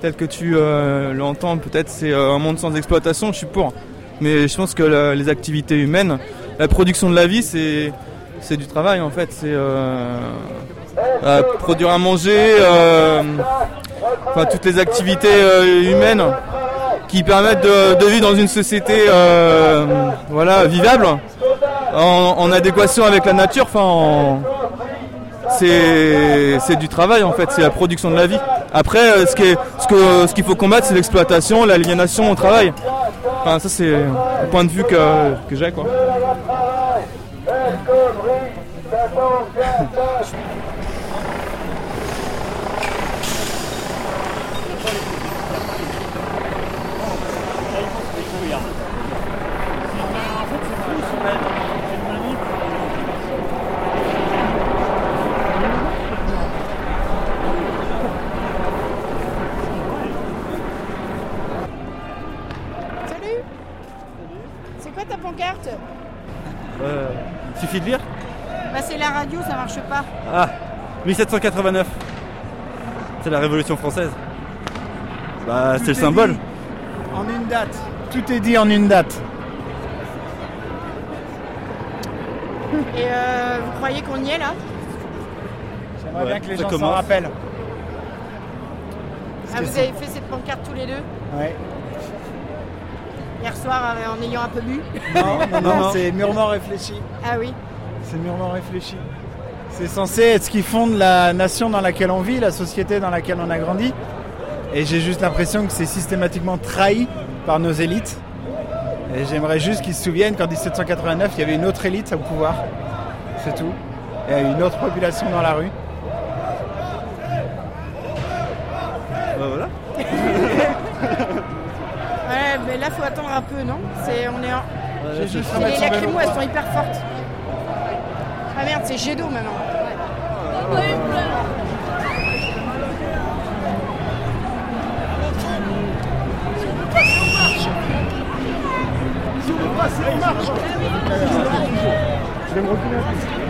tel que tu euh, l'entends, peut-être c'est euh, un monde sans exploitation, je suis pour. Mais je pense que les activités humaines, la production de la vie, c'est c'est du travail en fait. C'est euh, euh, produire à manger, euh, toutes les activités euh, humaines qui permettent de, de vivre dans une société euh, voilà vivable, en, adéquation avec la nature. Enfin, en- c'est du travail en fait, c'est la production de la vie. Après, euh, ce qui est- ce que ce qu'il faut combattre, c'est l'exploitation, l'aliénation au travail. Enfin, ça c'est le point de vue que, que j'ai. suffit de lire Bah, c'est la radio, ça marche pas. Ah, 1789. C'est la Révolution française. Bah, c'est le symbole. En une date. Tout est dit en une date. Et euh, vous croyez qu'on y est là? J'aimerais Ouais, bien que les ça gens s'en commence. rappellent. Ah, que Vous c'est- avez fait cette pancarte tous les deux? Ouais. Hier soir euh, en ayant un peu bu Non, non, non, non. c'est mûrement réfléchi. Ah oui. C'est mûrement réfléchi. C'est censé être ce qui fonde la nation dans laquelle on vit, la société dans laquelle on a grandi. Et j'ai juste l'impression que c'est systématiquement trahi par nos élites. Et j'aimerais juste qu'ils se souviennent qu'en 1789, il y avait une autre élite au pouvoir. C'est tout. Et une autre population dans la rue. on est en... Les lacrymos, elles sont hyper fortes. Ah merde, c'est jet d'eau maintenant. Hein. Je vais me reculer marche.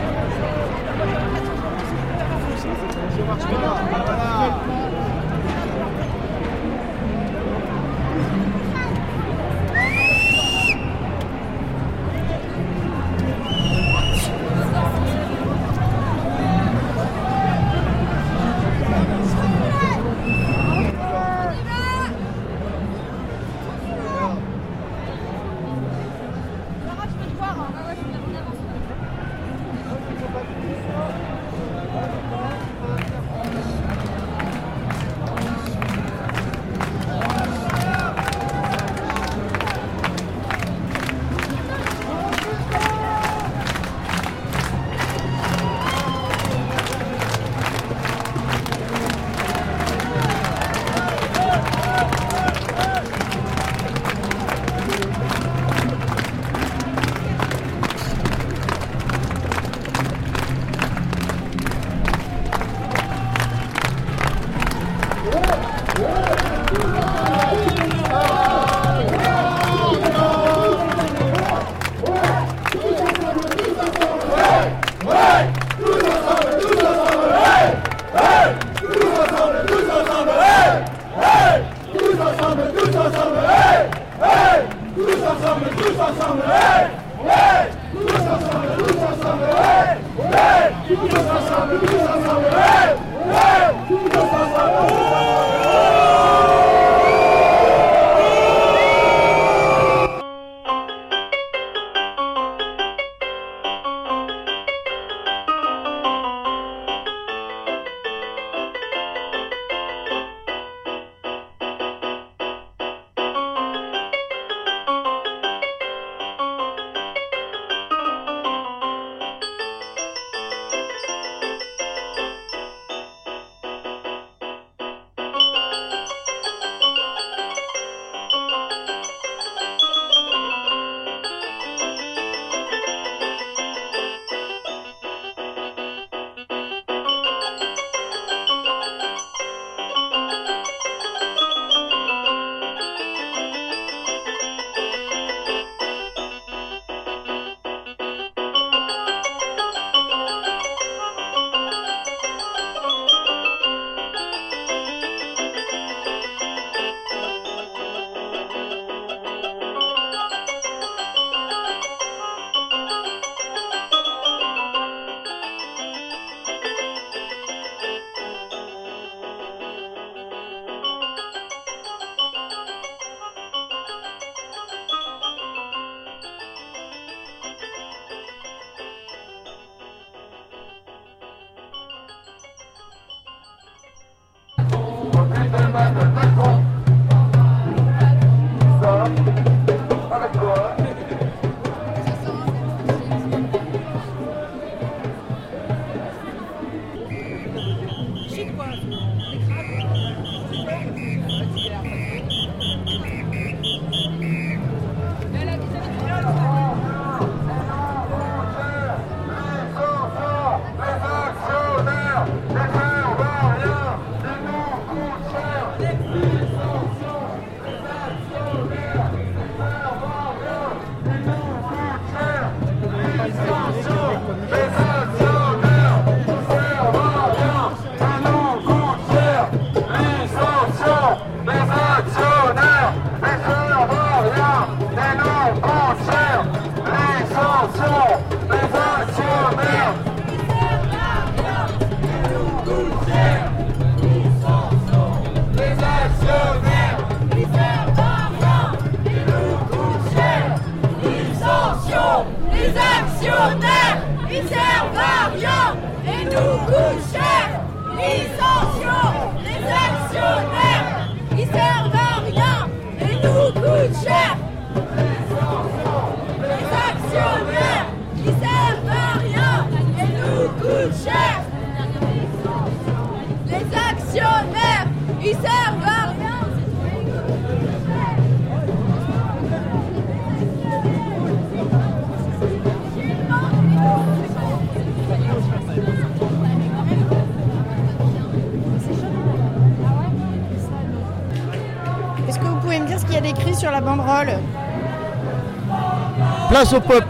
Place au peuple.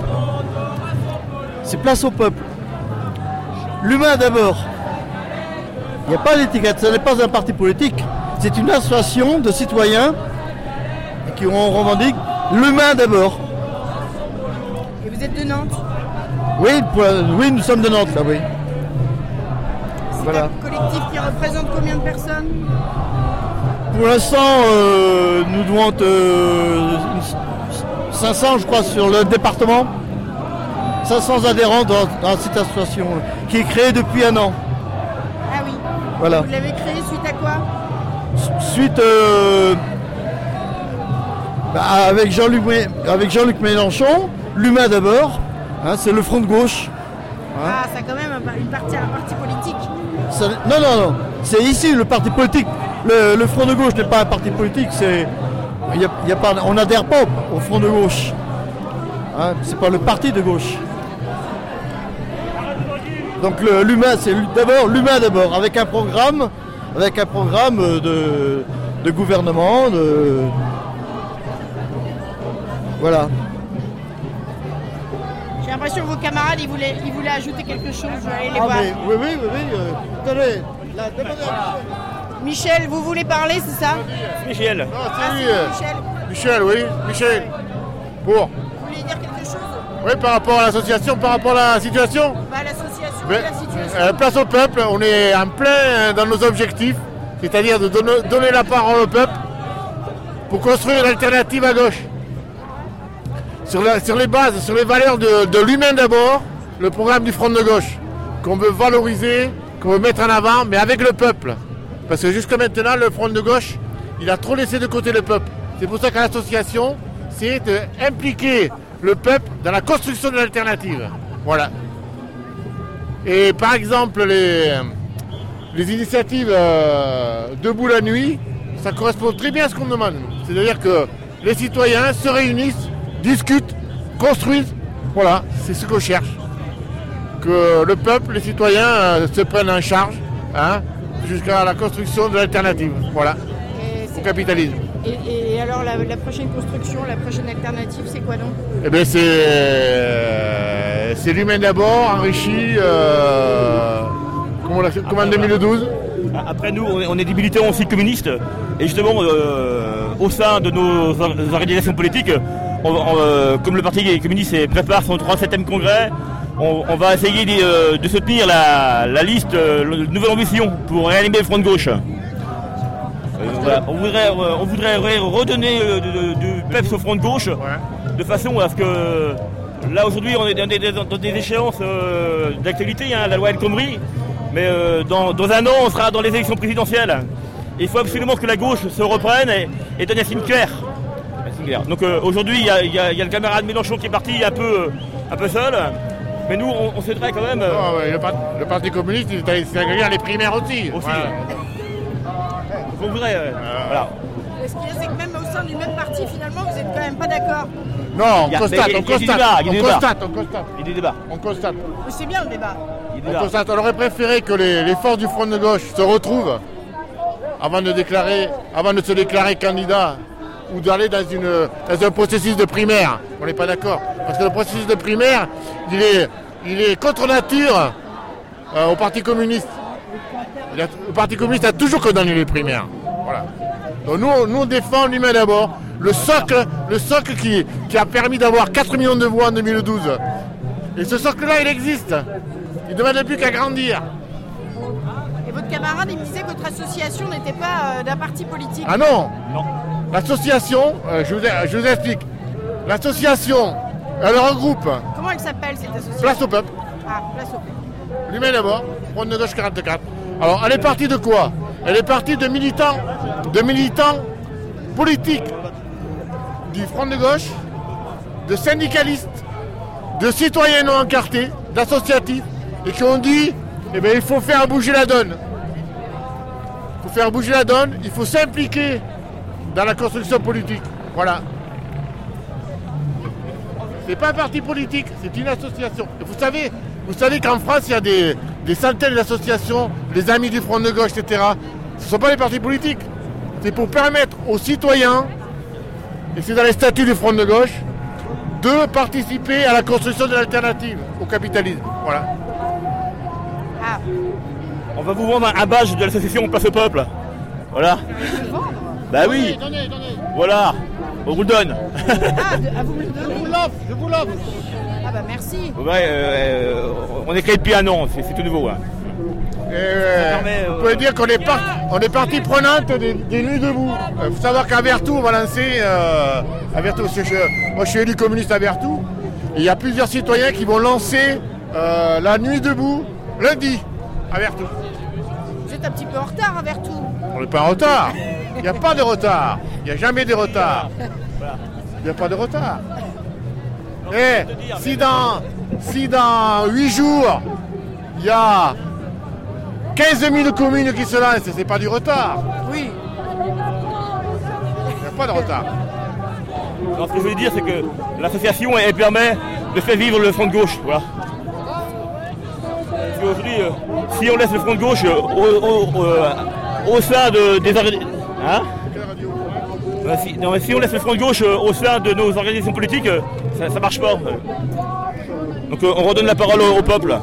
C'est place au peuple. L'humain d'abord. Il n'y a pas d'étiquette, ce n'est pas un parti politique. C'est une association de citoyens qui ont revendique l'humain d'abord. Et vous êtes de Nantes Oui, pour- oui, nous sommes de Nantes là, oui. C'est Voilà. un collectif qui représente combien de personnes? Pour l'instant, euh, nous devons être euh, 500, je crois, sur le département. 500 adhérents dans, dans cette association qui est créée depuis un an. Ah oui. Voilà. Vous l'avez créé suite à quoi? Suite euh, bah, avec Jean-Luc avec Jean-Luc Mélenchon, l'humain d'abord, hein, c'est le front de gauche. hein. Ah, ça a quand même un par- une partie, un parti politique. Ça- non, non, non, c'est ici le parti politique. Le, le front de gauche n'est pas un parti politique, c'est. Il y a- il y a pas, on n'adhère pas au, front de gauche. Hein, c'est pas le parti de gauche. Donc l'humain, c'est d'abord l'humain d'abord, avec un programme, avec un programme euh, de, de gouvernement, de. Voilà. J'ai l'impression que vos camarades, ils voulaient, ils voulaient ajouter quelque chose. Je vais aller les Ah, voir. mais oui, oui, oui, oui. euh, attendez, là, demandez à Michel. Vous voulez parler, c'est ça Michel. Ah, c'est lui, c'est euh. Michel. Michel, oui, Michel. Pour. Vous voulez dire quelque chose Oui, par rapport à l'association, par rapport à la situation. Bah, l'association Mais, et la situation. euh, place au peuple, on est en plein euh, dans nos objectifs, c'est-à-dire de donner, donner la parole au peuple pour construire une alternative à gauche. Sur, la- sur les bases, sur les valeurs de, de l'humain d'abord, le programme du Front de gauche, qu'on veut valoriser, qu'on veut mettre en avant, mais avec le peuple. Parce que jusqu'à maintenant, le Front de gauche, il a trop laissé de côté le peuple. C'est pour ça qu'à l'association, c'est d'impliquer le peuple dans la construction de l'alternative. Voilà. Et par exemple, les, les initiatives euh, Debout la nuit, ça correspond très bien à ce qu'on demande. C'est-à-dire que les citoyens se réunissent, discutent, construisent. Voilà, c'est ce qu'on cherche. Que le peuple, les citoyens euh, se prennent en charge hein, jusqu'à la construction de l'alternative. Voilà, au capitalisme. Et, et alors, la, la prochaine construction, la prochaine alternative, c'est quoi donc? Eh bien, c'est euh, c'est l'humain d'abord, enrichi, euh, comme, en 2012. Après nous, on est, on est des militants aussi communistes, et justement, euh, au sein de nos or- organisations politiques, on- on, euh, comme le Parti communiste prépare son 37e congrès, on, on va essayer de, de soutenir la, la liste euh, le- Nouvelle Ambition pour réanimer le front de gauche. Euh, voilà, on voudrait, euh, on voudrait re- redonner du peps au front de gauche, de façon à ce que là aujourd'hui on est dans des, dans des échéances euh, d'actualité, hein, la loi El Khomri, mais euh, dans, dans un an on sera dans les élections présidentielles. Il faut absolument que la gauche se reprenne et, et donne un signe clair. Donc euh, aujourd'hui il y a, y y le camarade Mélenchon qui est parti un peu, un peu seul, mais nous on, on souhaiterait quand même... euh, Ah ouais, le, par- le Parti communiste, il gagné les primaires aussi. Voilà. on voudrait... euh, voilà. Ce qu'il y a, c'est que même au sein du même parti, finalement, vous n'êtes quand même pas d'accord. Non, on constate, mais il y a- on constate, débats, il y a on des débats. constate, on constate. Il y a des débats. On constate. Mais C'est bien le débat. On constate. On aurait préféré que les, les forces du Front de gauche se retrouvent avant de, déclarer, avant de se déclarer candidat ou d'aller dans, une- dans un processus de primaire. On n'est pas d'accord. Parce que le processus de primaire, il est, il est contre nature euh, au Parti communiste. Il a- le Parti communiste a toujours condamné les primaires. Voilà. Donc nous, nous on défend l'humain d'abord. Le socle, le socle qui, qui a permis d'avoir 4 millions de voix en 2012. Et ce socle-là, il existe. Il ne demande plus qu'à grandir. Et votre camarade, il me disait que votre association n'était pas euh, d'un parti politique. Ah non Non. L'association, euh, je, vous, je vous explique. L'association, elle regroupe Comment elle s'appelle cette association Place au peuple, Ah, place au peuple. l'humain d'abord, Front de gauche 44. Alors, elle est partie de quoi? Elle est partie de militants, de militants politiques du Front de gauche, de syndicalistes, de citoyens non encartés, d'associatifs, et qui ont dit, eh bien, il faut faire bouger la donne. faut faire bouger la donne, il faut s'impliquer dans la construction politique. Voilà. C'est pas un parti politique, c'est une association. Et vous savez, vous savez qu'en France, il y a des, des centaines d'associations, les amis du Front de gauche, etc. Ce ne sont pas des partis politiques. C'est pour permettre aux citoyens, et c'est dans les statuts du Front de gauche, de participer à la construction de l'alternative au capitalisme. Voilà. On va vous vendre un badge de l'association Place au Peuple. Voilà. Bah oui. Voilà. On vous le donne. Ah, de- ah, vous me le donnez Je vous l'offre, je vous l'offre. Ah bah merci. Ouais, euh, euh, on est créé depuis un an, c'est c'est tout nouveau. hein. Et, euh, vous pouvez dire qu'on est, par- on est partie prenante des, des nuits debout. Il faut savoir qu'à Vertou, on va lancer. euh, à Vertou, je- moi je suis élu communiste à Vertou. Il y a plusieurs citoyens qui vont lancer euh, la nuit debout lundi à Vertou. Êtes un petit peu en retard à Vertou. On n'est pas en retard. Il n'y a pas de retard. Il n'y a jamais de retard. Il n'y a pas de retard. Eh, si dans, si dans 8 jours, il y a 15 000 communes qui se lancent, c'est pas du retard. Oui. Il n'y a pas de retard. Alors, ce que je veux dire, c'est que l'association, elle permet de faire vivre le front de gauche. Voilà. Qu'aujourd'hui, euh, si on laisse le front de gauche euh, au, au- au- au sein de, des organisations. Hein Euh, si, non, mais si on laisse le front de gauche euh, au sein de nos organisations politiques, euh, ça, ça marche pas. euh. Donc euh, on redonne la parole au, au peuple,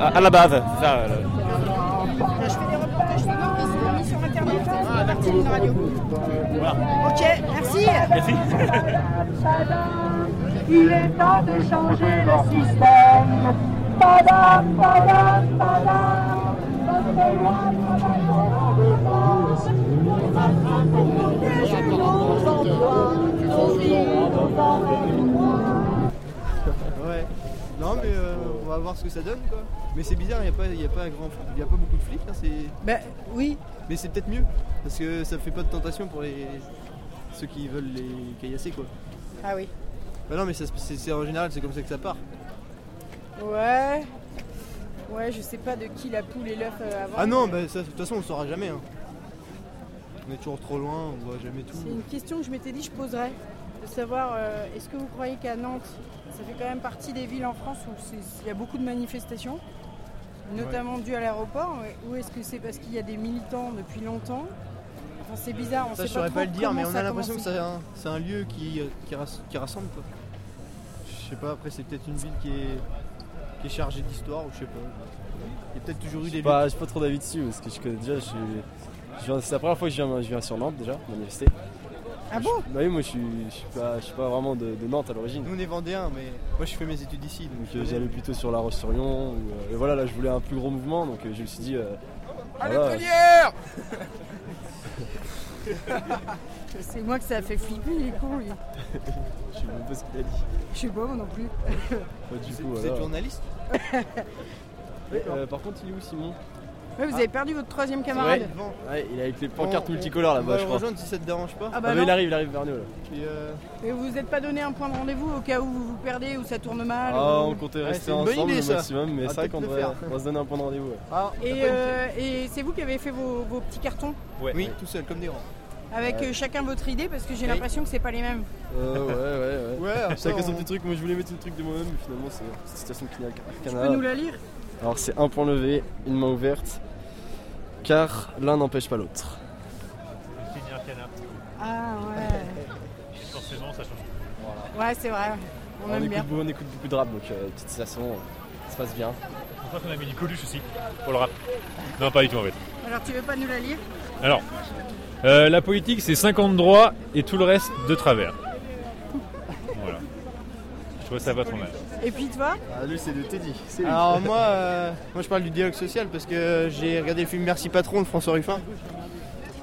à, à la base. ça, euh. Radio. Ok, merci. Merci. Il est temps de changer le système. Ouais. Non mais euh, on va voir ce que ça donne quoi. Mais c'est bizarre, il n'y a, pas- y a pas grand y a pas beaucoup de flics là, c'est. Bah oui. Mais c'est peut-être mieux. Parce que ça fait pas de tentation pour les. ceux qui veulent les caillasser quoi. Ah oui. Bah non mais ça se- c'est c'est en général c'est comme ça que ça part. Ouais. Ouais, je sais pas de qui la poule et l'œuf euh, avant. Ah non mais bah ça, de toute façon on saura jamais hein. On est toujours trop loin, on voit jamais tout. C'est une question que je m'étais dit je poserais. De savoir, euh, est-ce que vous croyez qu'à Nantes, ça fait quand même partie des villes en France où il y a beaucoup de manifestations, notamment dues à l'aéroport, ou est-ce que c'est parce qu'il y a des militants depuis longtemps? Enfin, c'est bizarre, on Ça sait je saurais pas, pas, trop le dire mais on a l'impression que c'est un, c'est un lieu qui, euh, qui rassemble quoi. Je sais pas, après c'est peut-être une ville qui est, qui est chargée d'histoire ou je sais pas. Il y a peut-être toujours eu des pas, j'ai pas trop d'avis dessus parce que je connais déjà. Je suis, je viens- c'est la première fois que je viens, je viens sur Nantes déjà, manifester. Ah bon? Bah oui, moi je suis, je suis, pas, je suis pas vraiment de, de Nantes à l'origine. Nous on est vendéens mais moi je fais mes études ici donc Donc euh, j'allais plutôt sur La Roche-sur-Yon. ou, euh, et voilà, là je voulais un plus gros mouvement donc euh, je me suis dit. euh, voilà, C'est moi que ça a fait flipper les cons, lui. je sais même pas ce qu'il a dit. Je sais pas, moi non plus. Bah, du Vous coup, êtes journaliste euh, Par contre, il est où Simon? Ouais, vous avez perdu votre troisième camarade. Ouais, ouais, il est avec les pancartes On- multicolores là-bas, va je crois. rejoindre si ça te dérange pas. Ah bah mais non. il arrive, il arrive vers nous là. Et, euh, Et vous vous êtes pas donné un point de rendez-vous au cas où vous vous perdez ou ça tourne mal Ah, ou- on comptait rester ensemble idée, le ça. maximum, mais c'est vrai qu'on devrait faire. on va se donner un point de rendez-vous. Ah, Et, euh, et c'est vous qui avez fait vos, vos petits cartons Oui, tout seul, comme des rangs. avec Ouais. euh, chacun votre idée parce que j'ai Oui. l'impression que c'est pas les mêmes. Euh, ouais, ouais, ouais. Ouais, après, Chacun son on- petit truc. Moi, je voulais mettre le truc de moi-même, mais finalement, c'est une citation qui Tu peux nous la lire Alors, c'est un point levé, une main ouverte, car l'un n'empêche pas l'autre. Ah ouais. Forcément, ça change. Ouais, c'est vrai. On, On, aime écoute, bien. beaucoup- on écoute beaucoup de rap, donc euh, petite citation, euh, ça se passe bien. Je crois qu'on a mis une Coluche aussi pour le rap. Non, pas du tout en fait. Alors tu veux pas nous la lire? Alors, euh, la politique, c'est 50 droits et tout le reste de travers. Voilà. Je trouve ça pas trop mal. Et puis toi Ah, lui, c'est de Teddy. Alors, moi, euh, moi, je parle du dialogue social parce que j'ai regardé le film Merci Patron de François Ruffin.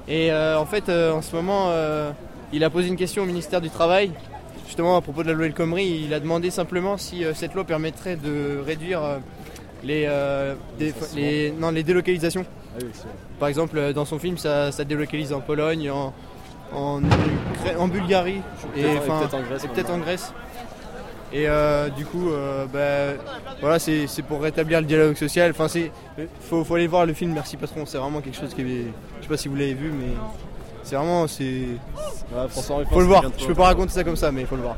Et euh, en fait, euh, en ce moment, euh, il a posé une question au ministère du Travail. Justement, à propos de la loi El Khomri, il a demandé simplement si euh, cette loi permettrait de réduire euh, les, euh, des- les, non, les délocalisations. Ah oui, Par exemple, dans son film, ça, ça délocalise en Pologne, en, en, Bulgarie et, et enfin, peut-être en Grèce et. Et euh, du coup, euh, bah, voilà, c'est pour rétablir le dialogue social. Enfin, c'est faut, faut aller voir le film Merci Patron. C'est vraiment quelque chose qui est. Je sais pas si vous l'avez vu, mais c'est vraiment c'est. Faut le voir. Je peux pas raconter ça comme ça, mais il faut le voir.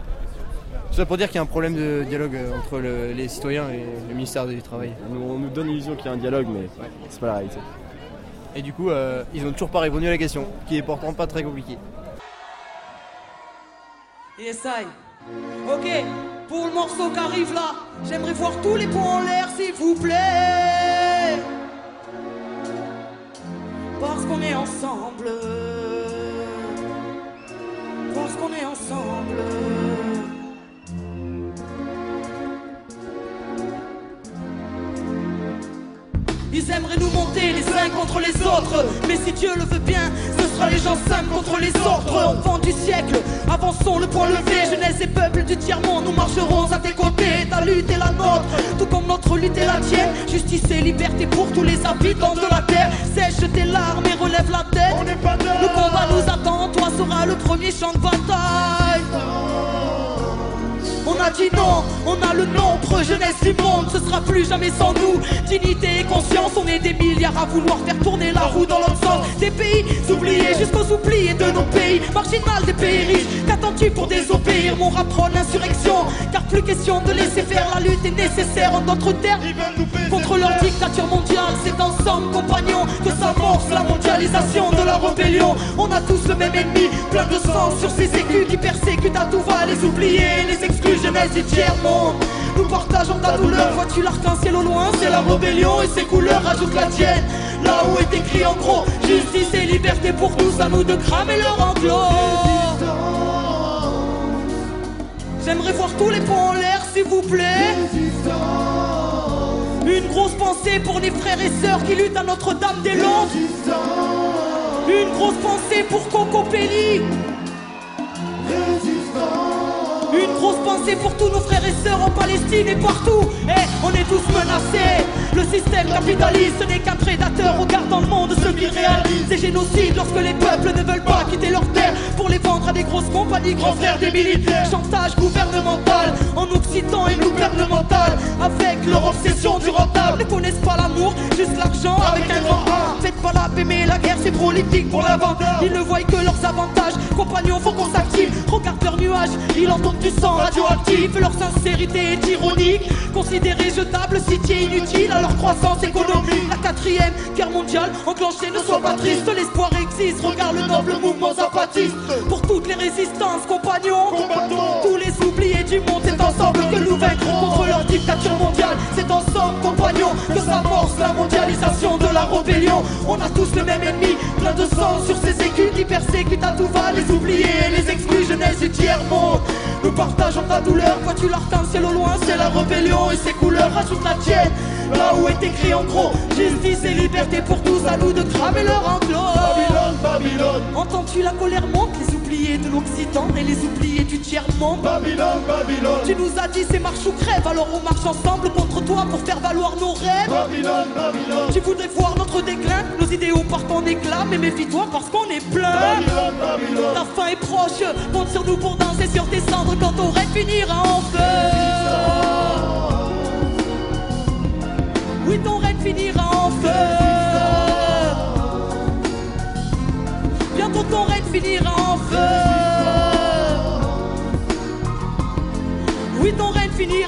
Tout ça pour dire qu'il y a un problème de dialogue euh, entre le- les citoyens et le ministère du Travail. On nous- on nous donne l'illusion qu'il y a un dialogue, mais c'est pas la réalité. Et du coup, euh, ils ont toujours pas répondu à la question, qui est pourtant pas très compliquée. Yes, I. Ok, pour le morceau qui arrive là, j'aimerais voir tous les points en l'air, s'il vous plaît. Parce qu'on est ensemble. Parce qu'on est ensemble. Ils aimeraient nous monter les uns contre les autres. Mais si Dieu le veut bien, ce sera les gens simples contre les autres. Enfants du siècle, avançons le point levé. Jeunesse et peuple du tiers-monde, nous marcherons à tes côtés. Ta lutte est la nôtre, tout comme notre lutte est la tienne. Justice et liberté pour tous les habitants de la terre. Sèche tes larmes et relève la tête. Le combat nous attend, toi seras le premier champ de bataille. On a dit non, on a le nombre, jeunesse du monde, ce sera plus jamais sans nous. Dignité et conscience, on est des milliards à vouloir faire tourner la roue dans l'autre sens. Des pays oubliés jusqu'aux oubliés de nos pays, marginal des pays riches. Qu'attends-tu pour désobéir? Mon rap l'insurrection, car plus question de laisser faire, la lutte est nécessaire en d'autres termes. Contre leur dictature mondiale, c'est ensemble, compagnons, que s'amorce la mondialisation de la rébellion. On a tous le même ennemi, plein de sang sur ces écus qui persécutent à tout va, les oubliés, les exclus, jeunesse et tiers-monde. Nous partageons ta douleur, vois-tu l'arc-en-ciel au loin, c'est la rébellion et ses couleurs ajoutent la tienne. Là où est écrit en gros, justice et liberté pour tous, à nous de cramer leur enclos. J'aimerais voir tous les ponts en l'air, s'il vous plaît. Une grosse pensée pour les frères et sœurs qui luttent à Notre-Dame-des-Landes. Une grosse pensée pour Coco Pelli. Une grosse pensée pour tous nos frères et sœurs en Palestine et partout. Eh, on est tous menacés. Le système capitaliste n'est qu'un prédateur. Regarde dans le monde ce qu'il réalise. C'est génocide lorsque les peuples ne veulent pas quitter leur terre pour les vendre à des grosses compagnies, grands frères des militaires. Chantage gouvernemental en occitan et gouvernemental. Avec leur obsession du rentable. Ne connaissent pas l'amour, juste l'argent avec un grand A. Faites pas la paix, mais la guerre c'est prolifique pour l'avant. Ils ne voient que leurs avantages. Compagnons, faut qu'on s'active. Regarde leurs nuages, ils entendent du sang radioactif. Leur sincérité est ironique. Considérés jetables, cité inutile à leur croissance économique. La quatrième guerre mondiale enclenchée, ne sois pas triste. L'espoir existe, regarde le noble mouvement zapatiste. Pour toutes les résistances, compagnons, tous les oubliés du c'est ensemble que nous vaincrons contre leur dictature mondiale. C'est ensemble, compagnons, que s'amorce la mondialisation de la rébellion. On a tous le même ennemi, plein de sang sur ces écus qui persécutent à tout va les oubliés, les exclus, jeunesse et tiers-monde. Nous partageons ta douleur, vois-tu l'arc-en-ciel au loin, c'est la rébellion et ses couleurs ajoutent la tienne. Là où est écrit en gros, justice et liberté pour tous, à nous de cramer leur enclos. Babylone, Babylone. Entends-tu la colère monte, les oubliés de l'Occident et les oubliés du tiers-monde. Babylone, Babylone. Tu nous as dit c'est marche ou crève, alors on marche ensemble contre toi pour faire valoir nos rêves. Babylone, Babylone. Tu voudrais voir notre déclin, nos idéaux partent en éclat, mais méfie-toi parce qu'on est plein. Babylone, Babylone. Ta fin est proche, compte sur nous pour danser sur tes cendres quand ton rêve finira en feu. Oui, ton rêve finira en feu. Bientôt ton rêve finira en feu. Oui, ton rêve finira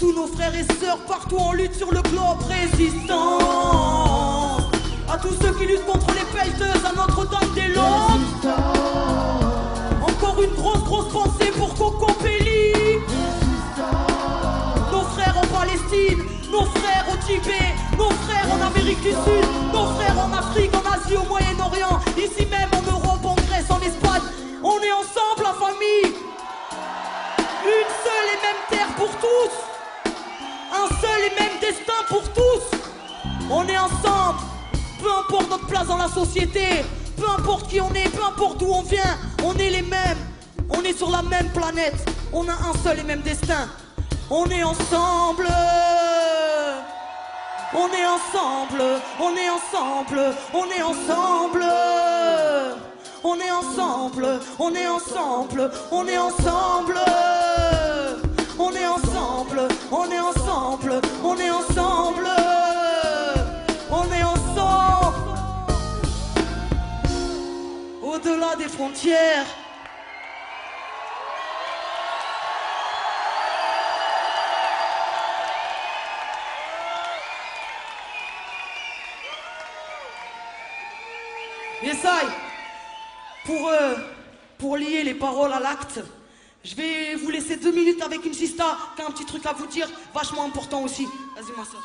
tous nos frères et sœurs partout en lutte sur le globe résistant. À tous ceux qui luttent contre les pelleteuses à Notre-Dame-des-Landes. Encore une grosse, grosse pensée pour Coco Pelli. Nos frères en Palestine, nos frères au Tibet, nos frères en Amérique du Sud, nos frères en Afrique, en Asie, au Moyen-Orient, destin pour tous. On est ensemble, peu importe notre place dans la société, peu importe qui on est, peu importe d'où on vient, on est les mêmes. On est sur la même planète, on a un seul et même destin. On est ensemble. On est ensemble, on est ensemble, on est ensemble. On est ensemble, on est ensemble, on est ensemble. On est ensemble, on est ensemble, on est ensemble. On est ensemble. Au-delà des frontières. Yesaï, pour, euh, pour lier les paroles à l'acte, je vais vous laisser deux minutes avec une sista qui a un petit truc à vous dire, vachement important aussi. Vas-y, ma soeur.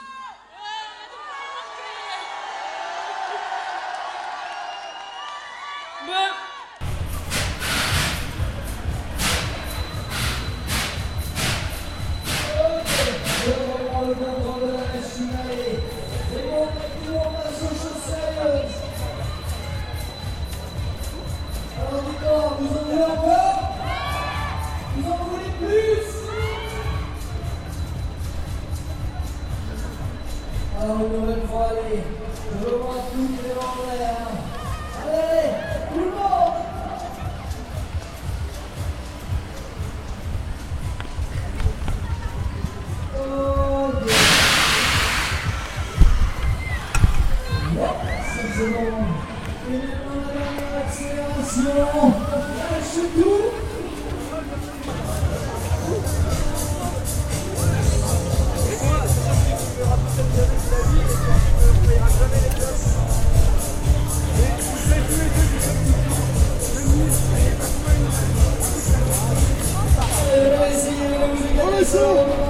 Vous Je. Allez, tout le monde Ok. C'est bon. Dernière accélération. Lâche tout. Allez,